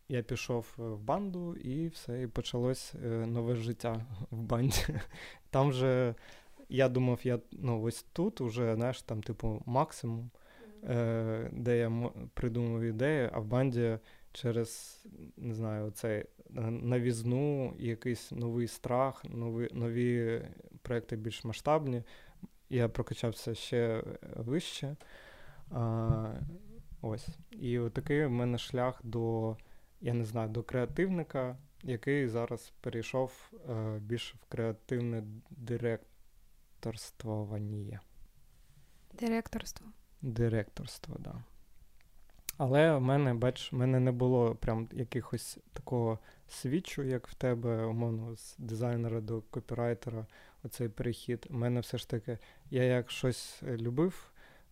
я пішов в банду і все, і почалось нове життя в банді. Там вже я думав, я ну, ось тут уже, знаєш, там, типу, максимум, де я придумав ідею, а в банді через не знаю, цей е, новізну, якийсь новий страх, нові нові проекти більш масштабні. Я прокачався ще вище. А, Ось. І такий в мене шлях до, я не знаю, до креативника, який зараз перейшов е, більше в креативне директорствування. Директорство. Директорство, так. Да. Але в мене, бач, в мене не було прям якихось такого свідчу, як в тебе, умовно, з дизайнера до копірайтера, оцей перехід. У мене все ж таки, я як щось любив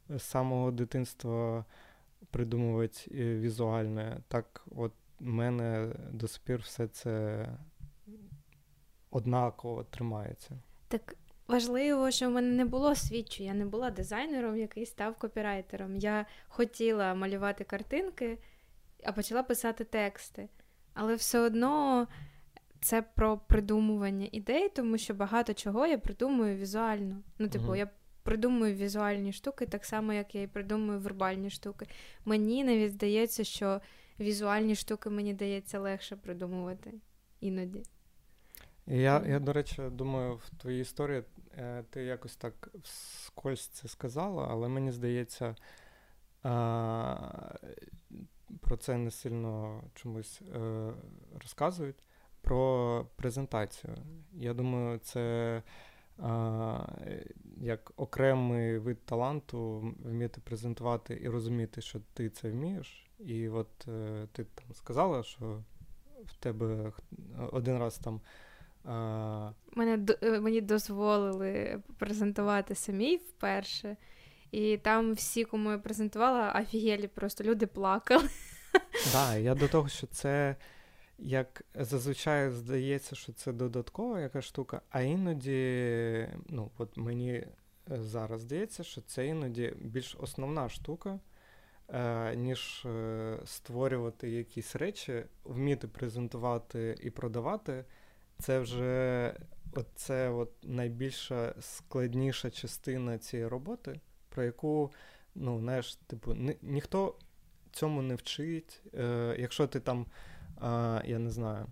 з самого дитинства придумувати е, візуальне, так от мене до сих пір все це однаково тримається. Так важливо, що в мене не було свідчу, я не була дизайнером, який став копірайтером. Я хотіла малювати картинки, а почала писати тексти. Але все одно це про придумування ідей, тому що багато чого я придумую візуально. Ну, типу, uh я придумую візуальні штуки, так само, як я і придумую вербальні штуки. Мені навіть здається, що візуальні штуки мені дається легше придумувати іноді. Я, я, до речі, думаю, в твоїй історії е, ти якось так вскользь це сказала, але мені здається, про це не сильно чомусь е, розказують. Про презентацію. Я думаю, це як окремий вид таланту вміти презентувати і розуміти, що ти це вмієш. І от е, ти там сказала, що в тебе один раз там. Мене е, Мені дозволили презентувати самій вперше. І там всі, кому я презентувала, офігелі, просто люди плакали. Так, да, я до того, що це як зазвичай здається, що це додаткова яка штука, а іноді, ну, от мені е, зараз здається, що це іноді більш основна штука, ніж е, створювати якісь речі, вміти презентувати і продавати. Це вже оце от найбільша складніша частина цієї роботи, про яку, ну, знаєш, типу, ні, ніхто цьому не вчить. Е, Якщо ти там я не знаю,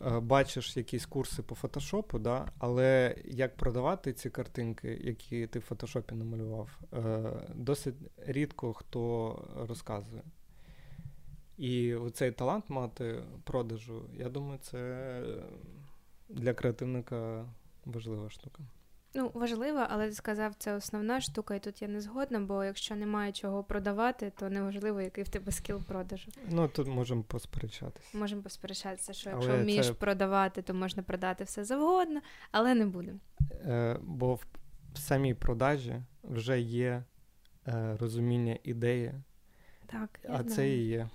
бачиш якісь курси по фотошопу, да, але як продавати ці картинки, які ти в фотошопі намалював, е, досить рідко хто розказує. І цей талант мати продажу, я думаю, це для креативника важлива штука. Ну, важливо, але ти сказав, це основна штука, і тут я не згодна, бо якщо немає чого продавати, то неважливо, який в тебе скіл продажу. Ну тут можемо посперечатися. Можемо посперечатися, що якщо вмієш це... продавати, то можна продати все завгодно, але не будемо. Е, Бо в самій продажі вже є е, розуміння ідеї. Так, я а знаю. це і є.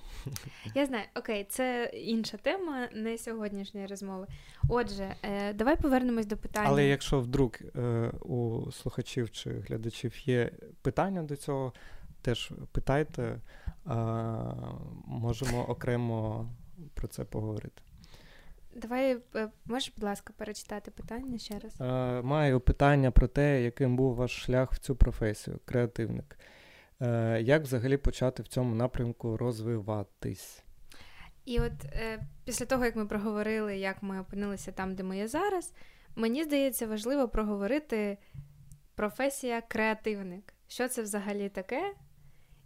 Я знаю, окей, це інша тема, не сьогоднішньої розмови. Отже, е, давай повернемось до питання. Але якщо вдруг е, у слухачів чи глядачів є питання до цього, теж питайте, е, можемо окремо про це поговорити. Давай, е, можеш, будь ласка, перечитати питання ще раз. Е, маю питання про те, яким був ваш шлях в цю професію, креативник. Е, як взагалі почати в цьому напрямку розвиватись? І от е, після того, як ми проговорили, як ми опинилися там, де ми є зараз, мені здається, важливо проговорити професія креативник. Що це взагалі таке,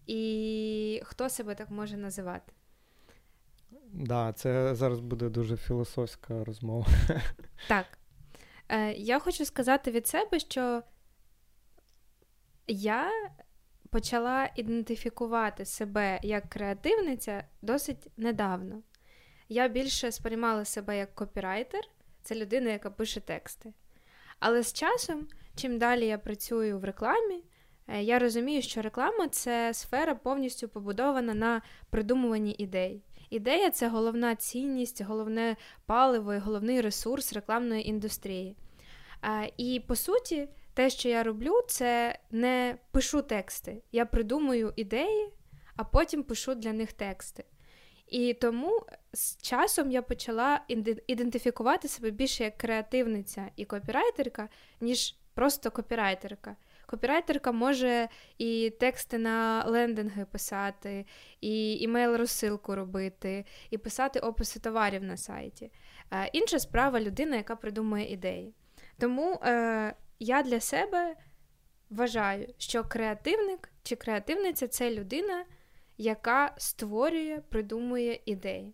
і хто себе так може називати? Так, да, це зараз буде дуже філософська розмова. Так. Е, Я хочу сказати від себе, що я почала ідентифікувати себе як креативниця досить недавно. Я більше сприймала себе як копірайтер, це людина, яка пише тексти. Але з часом, чим далі я працюю в рекламі, е, я розумію, що реклама це сфера повністю побудована на придумуванні ідей. Ідея це головна цінність, головне паливо і головний ресурс рекламної індустрії. Е, і по суті, те, що я роблю, це не пишу тексти. Я придумую ідеї, а потім пишу для них тексти. І тому з часом я почала ідентифікувати себе більше як креативниця і копірайтерка, ніж просто копірайтерка. Копірайтерка може і тексти на лендинги писати, і імейл-розсилку робити, і писати описи товарів на сайті. Е, інша справа людина, яка придумує ідеї. Тому е, я для себе вважаю, що креативник чи креативниця це людина, яка створює, придумує ідеї?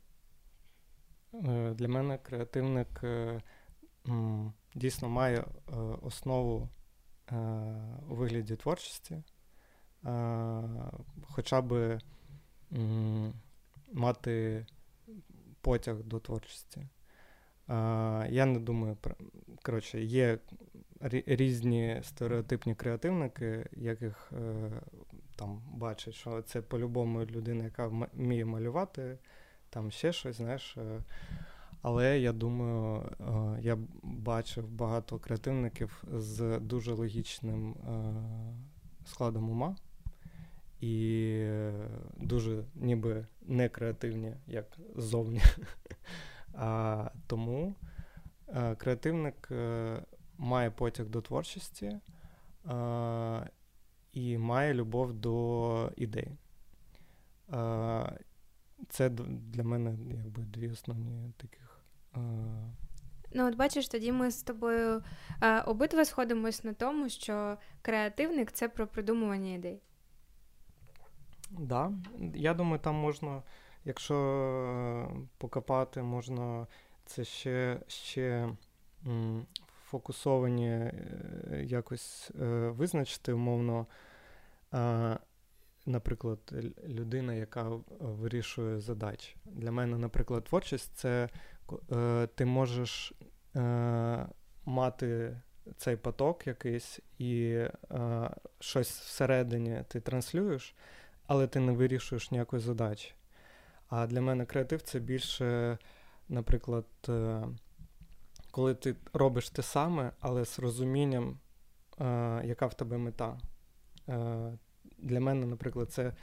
Е, для мене креативник е, дійсно має е, основу у вигляді творчості, хоча би мати потяг до творчості. Я не думаю, коротше, є різні стереотипні креативники, яких там бачать, що це по-любому людина, яка вміє малювати, там ще щось, знаєш. Е, але я думаю, е, я бачив багато креативників з дуже логічним е, складом ума і дуже ніби не креативні, як ззовні. А Тому креативник має потяг до творчості і має любов до ідей. Це для мене якби дві основні таких. Ну, от бачиш, тоді ми з тобою е, обидва сходимось на тому, що креативник це про придумування ідей. Так. Да. Я думаю, там можна, якщо е, покопати, можна це ще ще м, фокусовані е, якось е, визначити, умовно наприклад, людина, яка вирішує задачі. Для мене, наприклад, творчість це е, ти можеш е, мати цей поток якийсь і е, щось всередині ти транслюєш, але ти не вирішуєш ніякої задачі. А для мене креатив це більше, наприклад, е, коли ти робиш те саме, але з розумінням, е, яка в тебе мета. Е, для мене, наприклад, це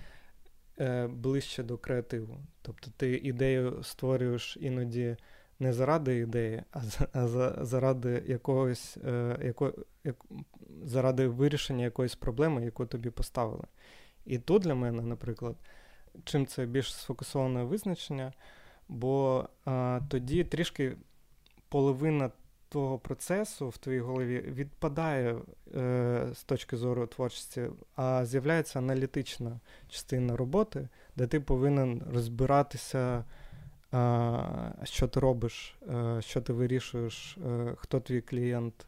е, ближче до креативу. Тобто ти ідею створюєш іноді не заради ідеї, а а за, заради якогось е, яко, як, заради вирішення якоїсь проблеми, яку тобі поставили. І тут для мене, наприклад, чим це більш сфокусоване визначення, бо е, тоді трішки половина того процесу в твоїй голові відпадає е, з точки зору творчості, а з'являється аналітична частина роботи, де ти повинен розбиратися, е, що ти робиш, е, що ти вирішуєш, е, хто твій клієнт,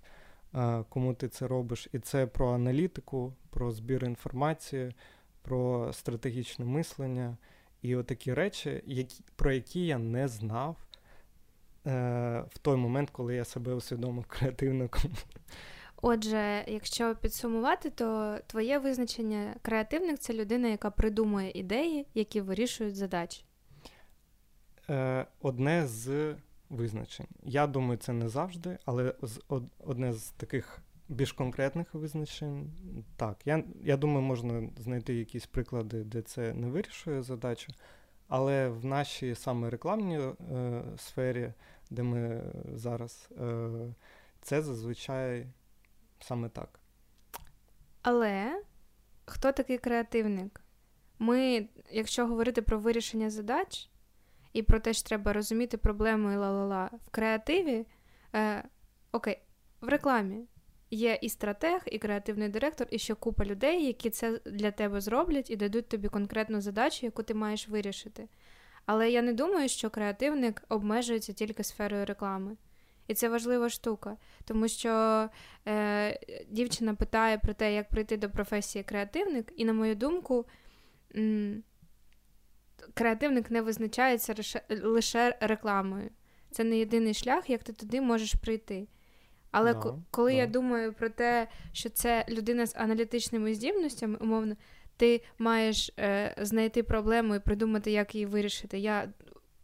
кому ти це робиш. І це про аналітику, про збір інформації, про стратегічне мислення і отакі речі, які, про які я не знав. Е, в той момент, коли я себе усвідомив креативником. Отже, якщо підсумувати, то твоє визначення креативник це людина, яка придумує ідеї, які вирішують задачі. Е, одне з визначень. Я думаю, це не завжди, але одне з таких більш конкретних визначень. Так, я я думаю, можна знайти якісь приклади, де це не вирішує задачу. Але в нашій саме рекламній е, сфері, де ми зараз, е, це зазвичай саме так. Але хто такий креативник? Ми, якщо говорити про вирішення задач і про те, що треба розуміти проблему і ла-ла-ла, в креативі, е, окей, в рекламі є і стратег, і креативний директор, і ще купа людей, які це для тебе зроблять і дадуть тобі конкретну задачу, яку ти маєш вирішити. Але я не думаю, що креативник обмежується тільки сферою реклами. І це важлива штука, тому що е, дівчина питає про те, як прийти до професії креативник, і, на мою думку, м- креативник не визначається лише, лише рекламою. Це не єдиний шлях, як ти туди можеш прийти. Але no, коли no. я думаю про те, що це людина з аналітичними здібностями, умовно, ти маєш е, знайти проблему і придумати, як її вирішити. Я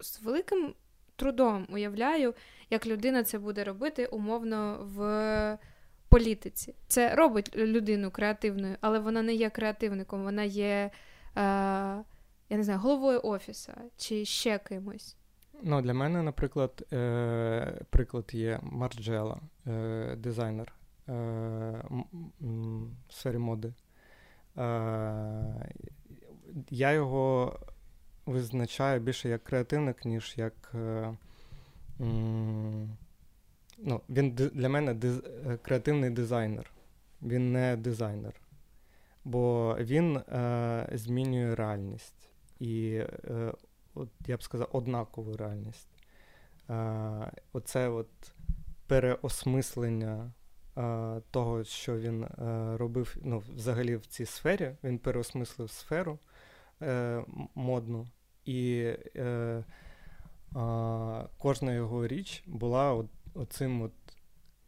з великим трудом уявляю, як людина це буде робити умовно в політиці. Це робить людину креативною, але вона не є креативником, вона є, е, я не знаю, головою офісу чи ще кимось. Ну, Для мене, наприклад, е, приклад є Марджела, е, дизайнер е, в сфері моди. Е, Я його визначаю більше як креативник, ніж як. Е, ну, Він для мене диз, креативний дизайнер. Він не дизайнер. бо він е, змінює реальність. І е, от, я б сказав, однакову реальність. Е, Оце от переосмислення е, того, що він е, робив ну, взагалі в цій сфері, він переосмислив сферу е, модну. І е, кожна його річ була оцим от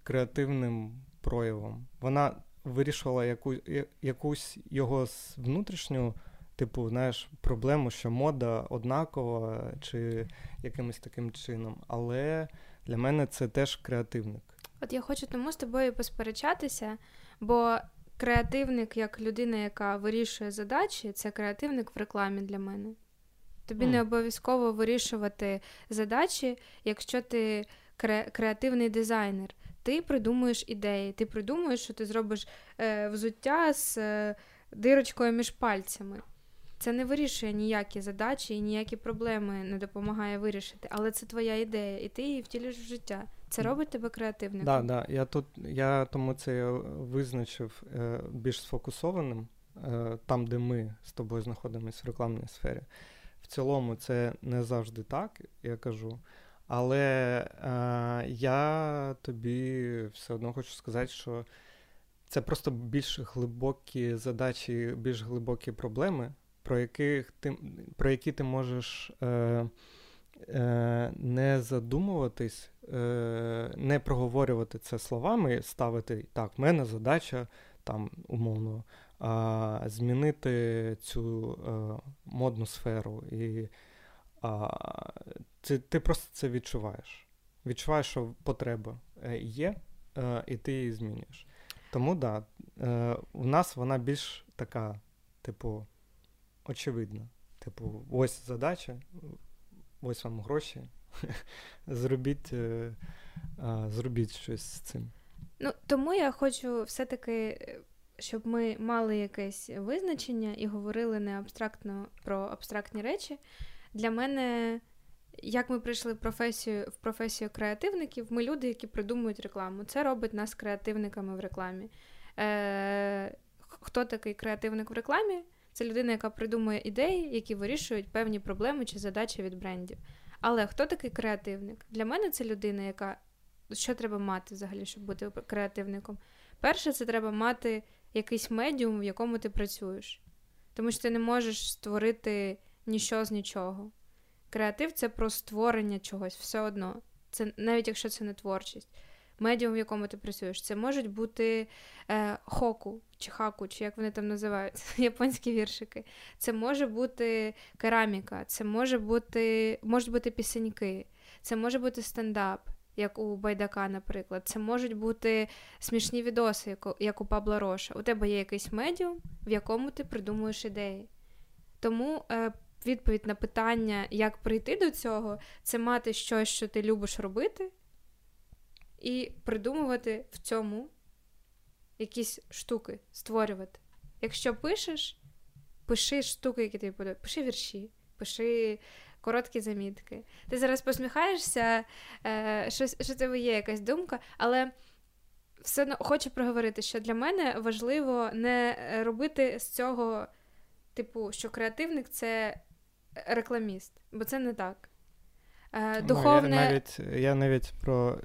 креативним проявом. Вона вирішувала яку, якусь його внутрішню, типу, знаєш, проблему, що мода однакова чи якимось таким чином. Але для мене це теж креативник. От я хочу тому з тобою посперечатися, бо креативник, як людина, яка вирішує задачі, це креативник в рекламі для мене. Тобі mm. не обов'язково вирішувати задачі, якщо ти кре- креативний дизайнер. Ти придумуєш ідеї, ти придумуєш, що ти зробиш е, взуття з е, дирочкою між пальцями. Це не вирішує ніякі задачі і ніякі проблеми не допомагає вирішити, але це твоя ідея, і ти її втілюєш в життя. Це робить тебе креативним. Да, да. Я тут я тому це визначив е, більш сфокусованим, е, там, де ми з тобою знаходимося в рекламній сфері. В цілому, це не завжди так, я кажу. Але е, я тобі все одно хочу сказати, що це просто більш глибокі задачі, більш глибокі проблеми, про яких ти, про які ти можеш е, е, не задумуватись, е, не проговорювати це словами, ставити так, в мене задача там умовно а, змінити цю а, е, модну сферу. І а, ти, ти просто це відчуваєш. Відчуваєш, що потреба е, є, і ти її змінюєш. Тому да, у нас вона більш така, типу, очевидна. Типу, ось задача, ось вам гроші. Зробіть, е, зробіть щось з цим. Ну, тому я хочу все-таки щоб ми мали якесь визначення і говорили не абстрактно про абстрактні речі. Для мене, як ми прийшли в професію в професію креативників, ми люди, які придумують рекламу. Це робить нас креативниками в рекламі. Е, Хто такий креативник в рекламі? Це людина, яка придумує ідеї, які вирішують певні проблеми чи задачі від брендів. Але хто такий креативник? Для мене це людина, яка що треба мати взагалі, щоб бути креативником? Перше, це треба мати якийсь медіум, в якому ти працюєш. Тому що ти не можеш створити ніщо з нічого. Креатив це про створення чогось все одно. Це навіть якщо це не творчість. Медіум, в якому ти працюєш, це можуть бути е, хоку чи хаку, чи як вони там називають, японські віршики. Це може бути кераміка, це може бути, можуть бути пісеньки, це може бути стендап як у Байдака, наприклад. Це можуть бути смішні відоси, як у Пабла Роша. У тебе є якийсь медіум, в якому ти придумуєш ідеї. Тому е, відповідь на питання, як прийти до цього, це мати щось, що ти любиш робити, і придумувати в цьому якісь штуки, створювати. Якщо пишеш, пиши штуки, які тобі подобаються, пиши вірші, пиши короткі замітки. Ти зараз посміхаєшся, е, що, що тебе є якась думка, але все одно хочу проговорити, що для мене важливо не робити з цього, типу, що креативник це рекламіст, бо це не так. Е, духовне... Ну, я навіть я навіть про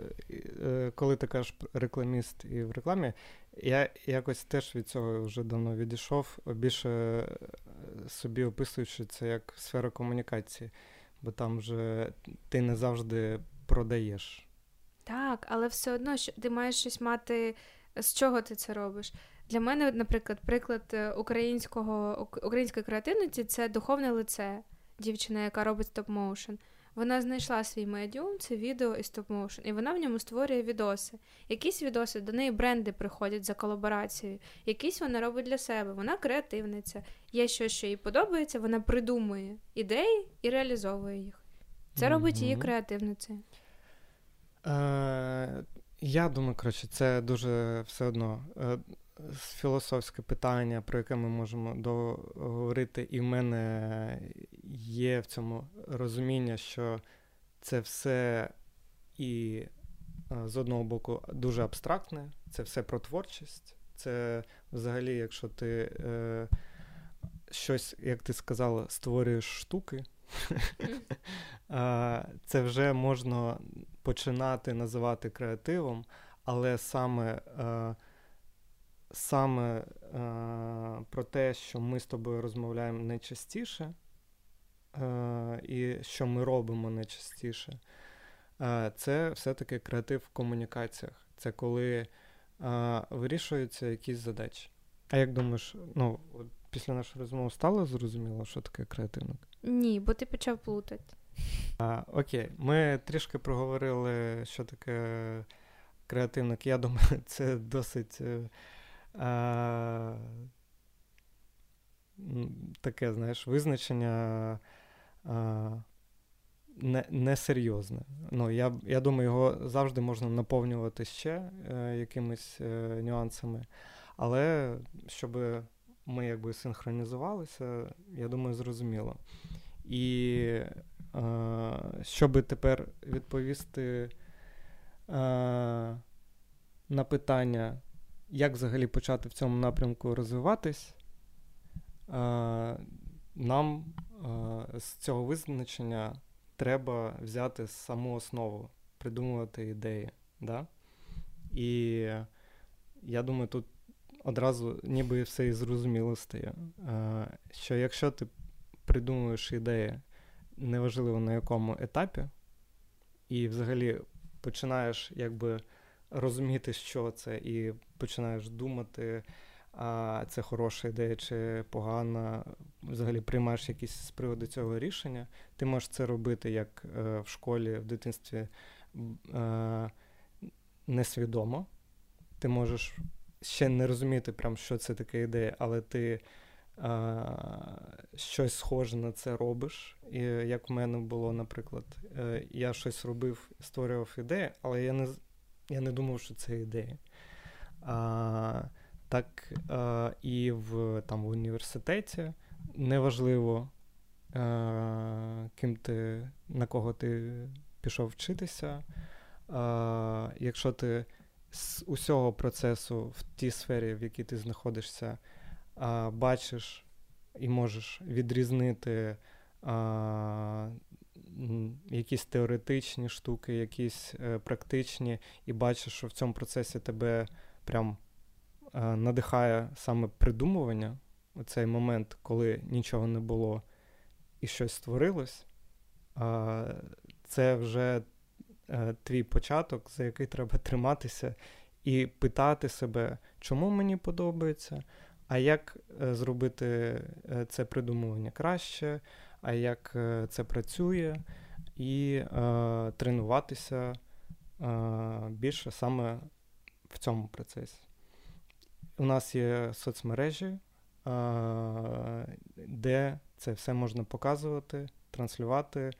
е, коли ти кажеш рекламіст і в рекламі, я якось теж від цього вже давно відійшов, більше е, собі описуючи це як сфера комунікації, бо там вже ти не завжди продаєш. Так, але все одно що ти маєш щось мати, з чого ти це робиш. Для мене, наприклад, приклад українського української креативності це духовне лице, дівчина, яка робить стоп-моушен. Вона знайшла свій медіум, це відео і стоп-моушен, і вона в ньому створює відоси. Якісь відоси до неї бренди приходять за колаборацією, якісь вона робить для себе. Вона креативниця. Є щось, що їй подобається, вона придумує ідеї і реалізовує їх. Це робить mm-hmm. її креативницею. Е, Я думаю, коротше, це дуже все одно е, філософське питання, про яке ми можемо договорити, і в мене є в цьому розуміння, що це все і з одного боку дуже абстрактне, це все про творчість, це взагалі, якщо ти е, щось, як ти сказала, створюєш штуки, це вже можна починати називати креативом, але саме е, саме е, про те, що ми з тобою розмовляємо найчастіше, е, і що ми робимо найчастіше, це все-таки креатив в комунікаціях. Це коли вирішуються якісь задачі. А як думаєш, ну, от після нашої розмови стало зрозуміло, що таке креативник? Ні, бо ти почав плутати. А, Окей, ми трішки проговорили, що таке креативник. Я думаю, це досить е, таке, знаєш, визначення а, не, несерйозне. Ну, я я думаю, його завжди можна наповнювати ще е, якимись е, нюансами. Але щоб ми якби синхронізувалися, я думаю, зрозуміло. І е, щоб тепер відповісти е, на питання, як взагалі почати в цьому напрямку розвиватись, е, нам е, з цього визначення треба взяти саму основу, придумувати ідеї. Да? І я думаю, тут одразу ніби все і зрозуміло стає. Що якщо ти придумуєш ідеї, неважливо на якому етапі, і взагалі починаєш якби розуміти, що це, і починаєш думати, а це хороша ідея чи погана, взагалі приймаєш якісь з приводу цього рішення, ти можеш це робити як е, в школі, в дитинстві е, несвідомо. Ти можеш ще не розуміти, прям, що це така ідея, але ти щось схоже на це робиш. І Як в мене було, наприклад, е, я щось робив, створював ідею, але я не я не думав, що це ідея. А, Так а, і в там, в університеті неважливо, а, ким ти, на кого ти пішов вчитися. А, Якщо ти з усього процесу в тій сфері, в якій ти знаходишся, а, бачиш і можеш відрізнити а, якісь теоретичні штуки, якісь е, практичні, і бачиш, що в цьому процесі тебе прям е, надихає саме придумування, цей момент, коли нічого не було і щось створилось, це вже Е, твій початок, за який треба триматися, і питати себе, чому мені подобається, а як зробити це придумування краще, а як це працює, і е, тренуватися е, більше саме в цьому процесі. У нас є соцмережі, е, де це все можна показувати, транслювати.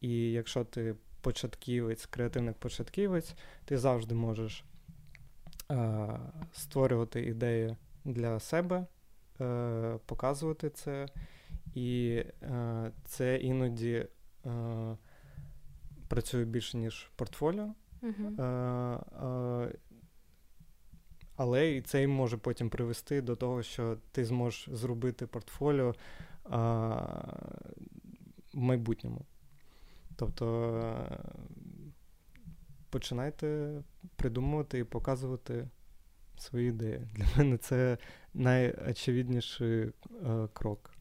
І якщо ти початківець, креативник початківець, ти завжди можеш е, створювати ідеї для себе, е, показувати це, і е, це іноді е, працює більше, ніж портфоліо. Uh-huh. Але і це може потім привести до того, що ти зможеш зробити портфоліо в майбутньому. Тобто починайте придумувати і показувати свої ідеї. Для мене це найочевидніший е, крок.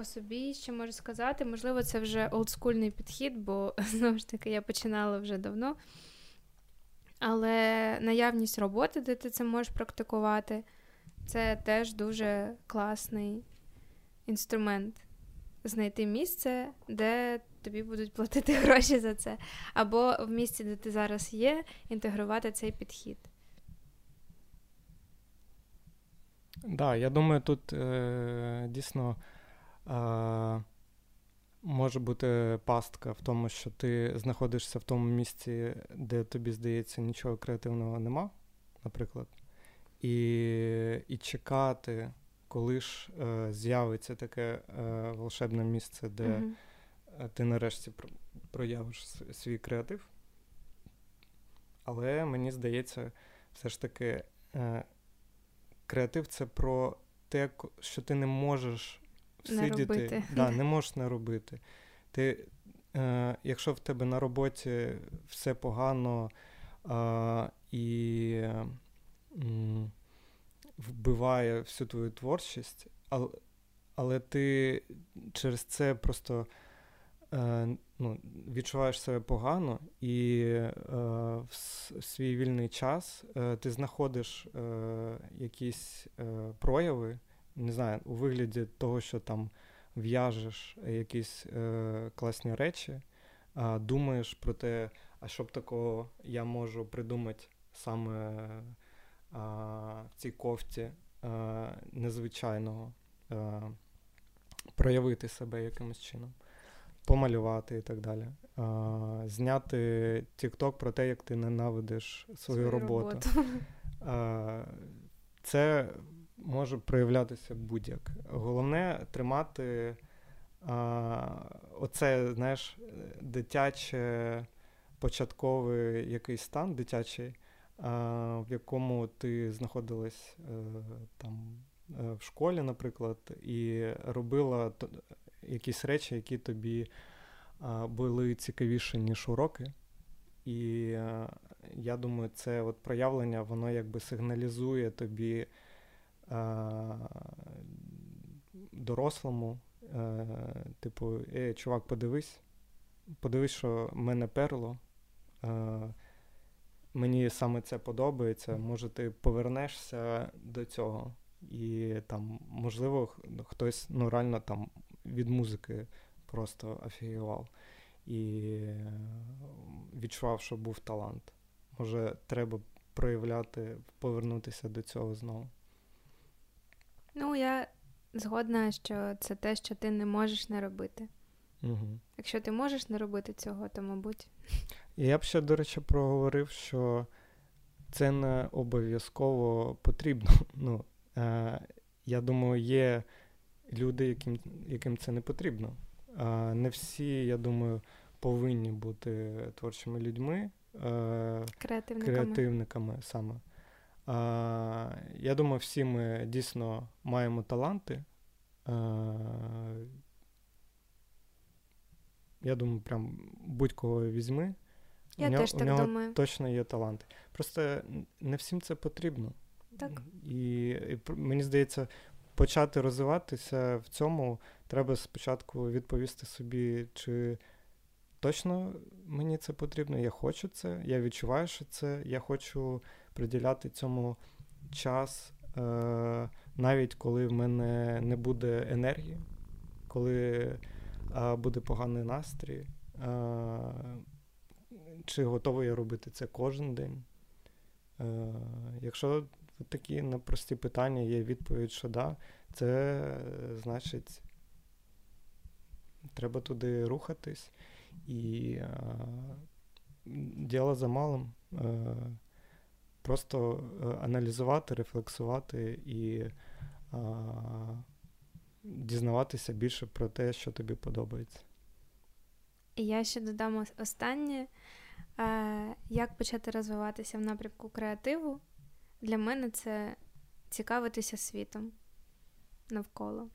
По собі ще можу сказати, можливо, це вже олдскульний підхід, бо знову ж таки я починала вже давно. Але наявність роботи, де ти це можеш практикувати, це теж дуже класний інструмент. Знайти місце, де тобі будуть платити гроші за це. Або в місці, де ти зараз є, інтегрувати цей підхід. Так, да, я думаю, тут е, дійсно е, може бути пастка в тому, що ти знаходишся в тому місці, де тобі здається нічого креативного нема, наприклад. І і чекати, коли ж е, з'явиться таке е, волшебне місце, де. Uh-huh ти нарешті проявиш свій креатив. Але мені здається, все ж таки е, креатив це про те, що ти не можеш всидіти, да, не можеш не робити. Ти, е, Якщо в тебе на роботі все погано е, і м, вбиває всю твою творчість, але, але ти через це просто е, ну, відчуваєш себе погано, і е, в свій вільний час е, ти знаходиш е, якісь е, прояви, не знаю, у вигляді того, що там в'яжеш якісь е, класні речі, а думаєш про те, а що б такого я можу придумати саме а, в цій кофті незвичайного, проявити себе якимось чином помалювати і так далі. А, Зняти TikTok про те, як ти ненавидиш свою, свою роботу. роботу. А, Це може проявлятися будь-як. Головне тримати а, оце, знаєш, дитяче початковий якийсь стан дитячий, а, в якому ти знаходилась а, е, там е, в школі, наприклад, і робила якісь речі, які тобі були цікавіші, ніж уроки. І а, я думаю, це от проявлення, воно якби сигналізує тобі дорослому, типу, е, чувак, подивись, подивись, що мене перло. Мені саме це подобається. Може, ти повернешся до цього, і там, можливо, хтось ну, реально там від музики просто офігував і е, відчував, що був талант. Може, треба проявляти, повернутися до цього знову. Ну, я згодна, що це те, що ти не можеш не робити. Угу. Якщо ти можеш не робити цього, то мабуть. Я б ще, до речі, проговорив, що це не обов'язково потрібно. Ну, е, Я думаю, є люди, яким яким це не потрібно. А Не всі, я думаю, повинні бути творчими людьми, креативниками, креативниками саме. Я думаю, всі ми дійсно маємо таланти. Я думаю, прям будь-кого візьми. Я у нього, теж так у нього думаю. точно є таланти. Просто не всім це потрібно. Так. І, і мені здається, почати розвиватися в цьому, треба спочатку відповісти собі, чи точно мені це потрібно, я хочу це, я відчуваю, що це, я хочу приділяти цьому час, е, навіть коли в мене не буде енергії, коли е, буде поганий настрій. Е, чи готовий я робити це кожен день? Е, Якщо такі на прості питання є відповідь, що да, це значить, треба туди рухатись. І а, діло за малим. А, просто аналізувати, рефлексувати і а, дізнаватися більше про те, що тобі подобається. І я ще додам останнє. Як почати розвиватися в напрямку креативу? Для мене це цікавитися світом навколо.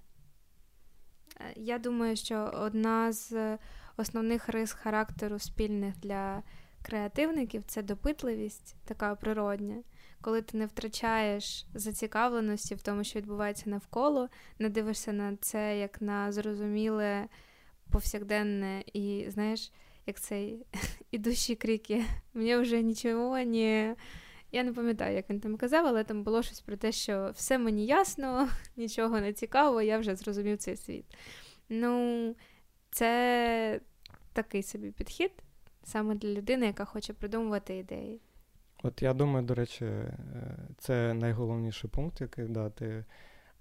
Е, я думаю, що одна з основних рис характеру спільних для креативників це допитливість, така природня, коли ти не втрачаєш зацікавленості в тому, що відбувається навколо, не дивишся на це як на зрозуміле повсякденне і, знаєш, як цей ідущі крики. Мені вже нічого не. Я не пам'ятаю, як він там казав, але там було щось про те, що все мені ясно, нічого не цікаво, я вже зрозумів цей світ. Ну, це такий собі підхід саме для людини, яка хоче придумувати ідеї. От я думаю, до речі, е, це найголовніший пункт, який да, ти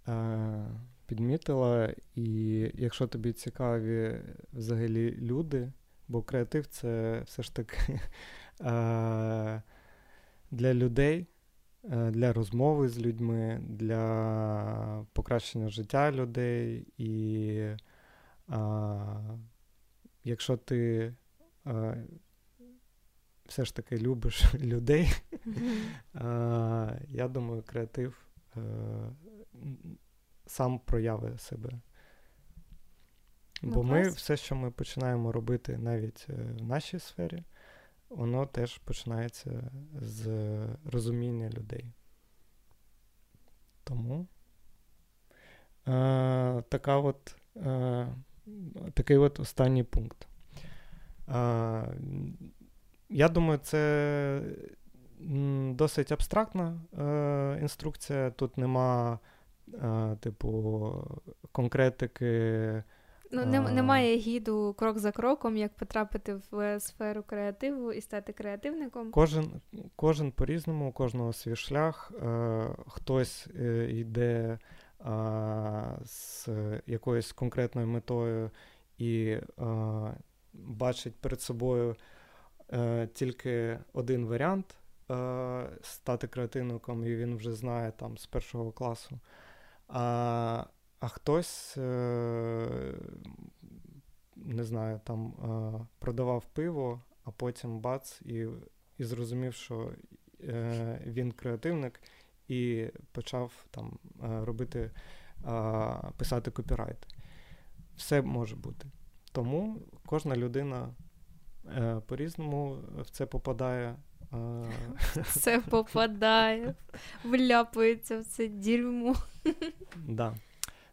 е, підмітила. І якщо тобі цікаві взагалі люди, бо креатив це все ж таки. Е, для людей, е, для розмови з людьми, для покращення життя людей. І а, якщо ти а, все ж таки любиш людей, а, я думаю, креатив сам прояви себе. Ну, Бо ми все, що ми починаємо робити навіть в нашій сфері, воно теж починається з розуміння людей. Тому е, така от, е, такий от останній пункт. Е, я думаю, це досить абстрактна е, інструкція. Тут нема, е, типу, конкретики. Ну, немає гіду крок за кроком, як потрапити в сферу креативу і стати креативником. Кожен кожен по-різному, у кожного свій шлях. Е, Хтось е, йде е, з якоюсь конкретною метою і е, бачить перед собою е, тільки один варіант е, стати креативником, і він вже знає там з першого класу. А а хтось, е, не знаю, там е, продавав пиво, а потім бац, і і зрозумів, що е, він креативник, і почав там робити, писати копірайт. Все може бути. Тому кожна людина по-різному в це попадає. Все попадає, вляпується в це дерьмо. Да.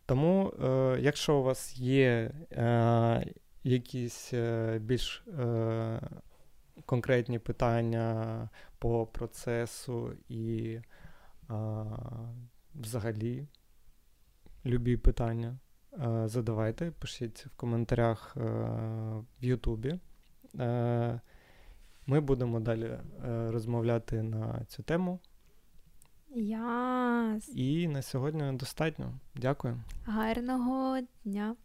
Тому, е, якщо у вас є е, якісь е, більш е, конкретні питання по процесу і е, взагалі любі питання, е, задавайте, пишіть в коментарях в Ютубі. Ми будемо далі розмовляти на цю тему. Yes. І на сьогодні достатньо. Дякую. Гарного дня.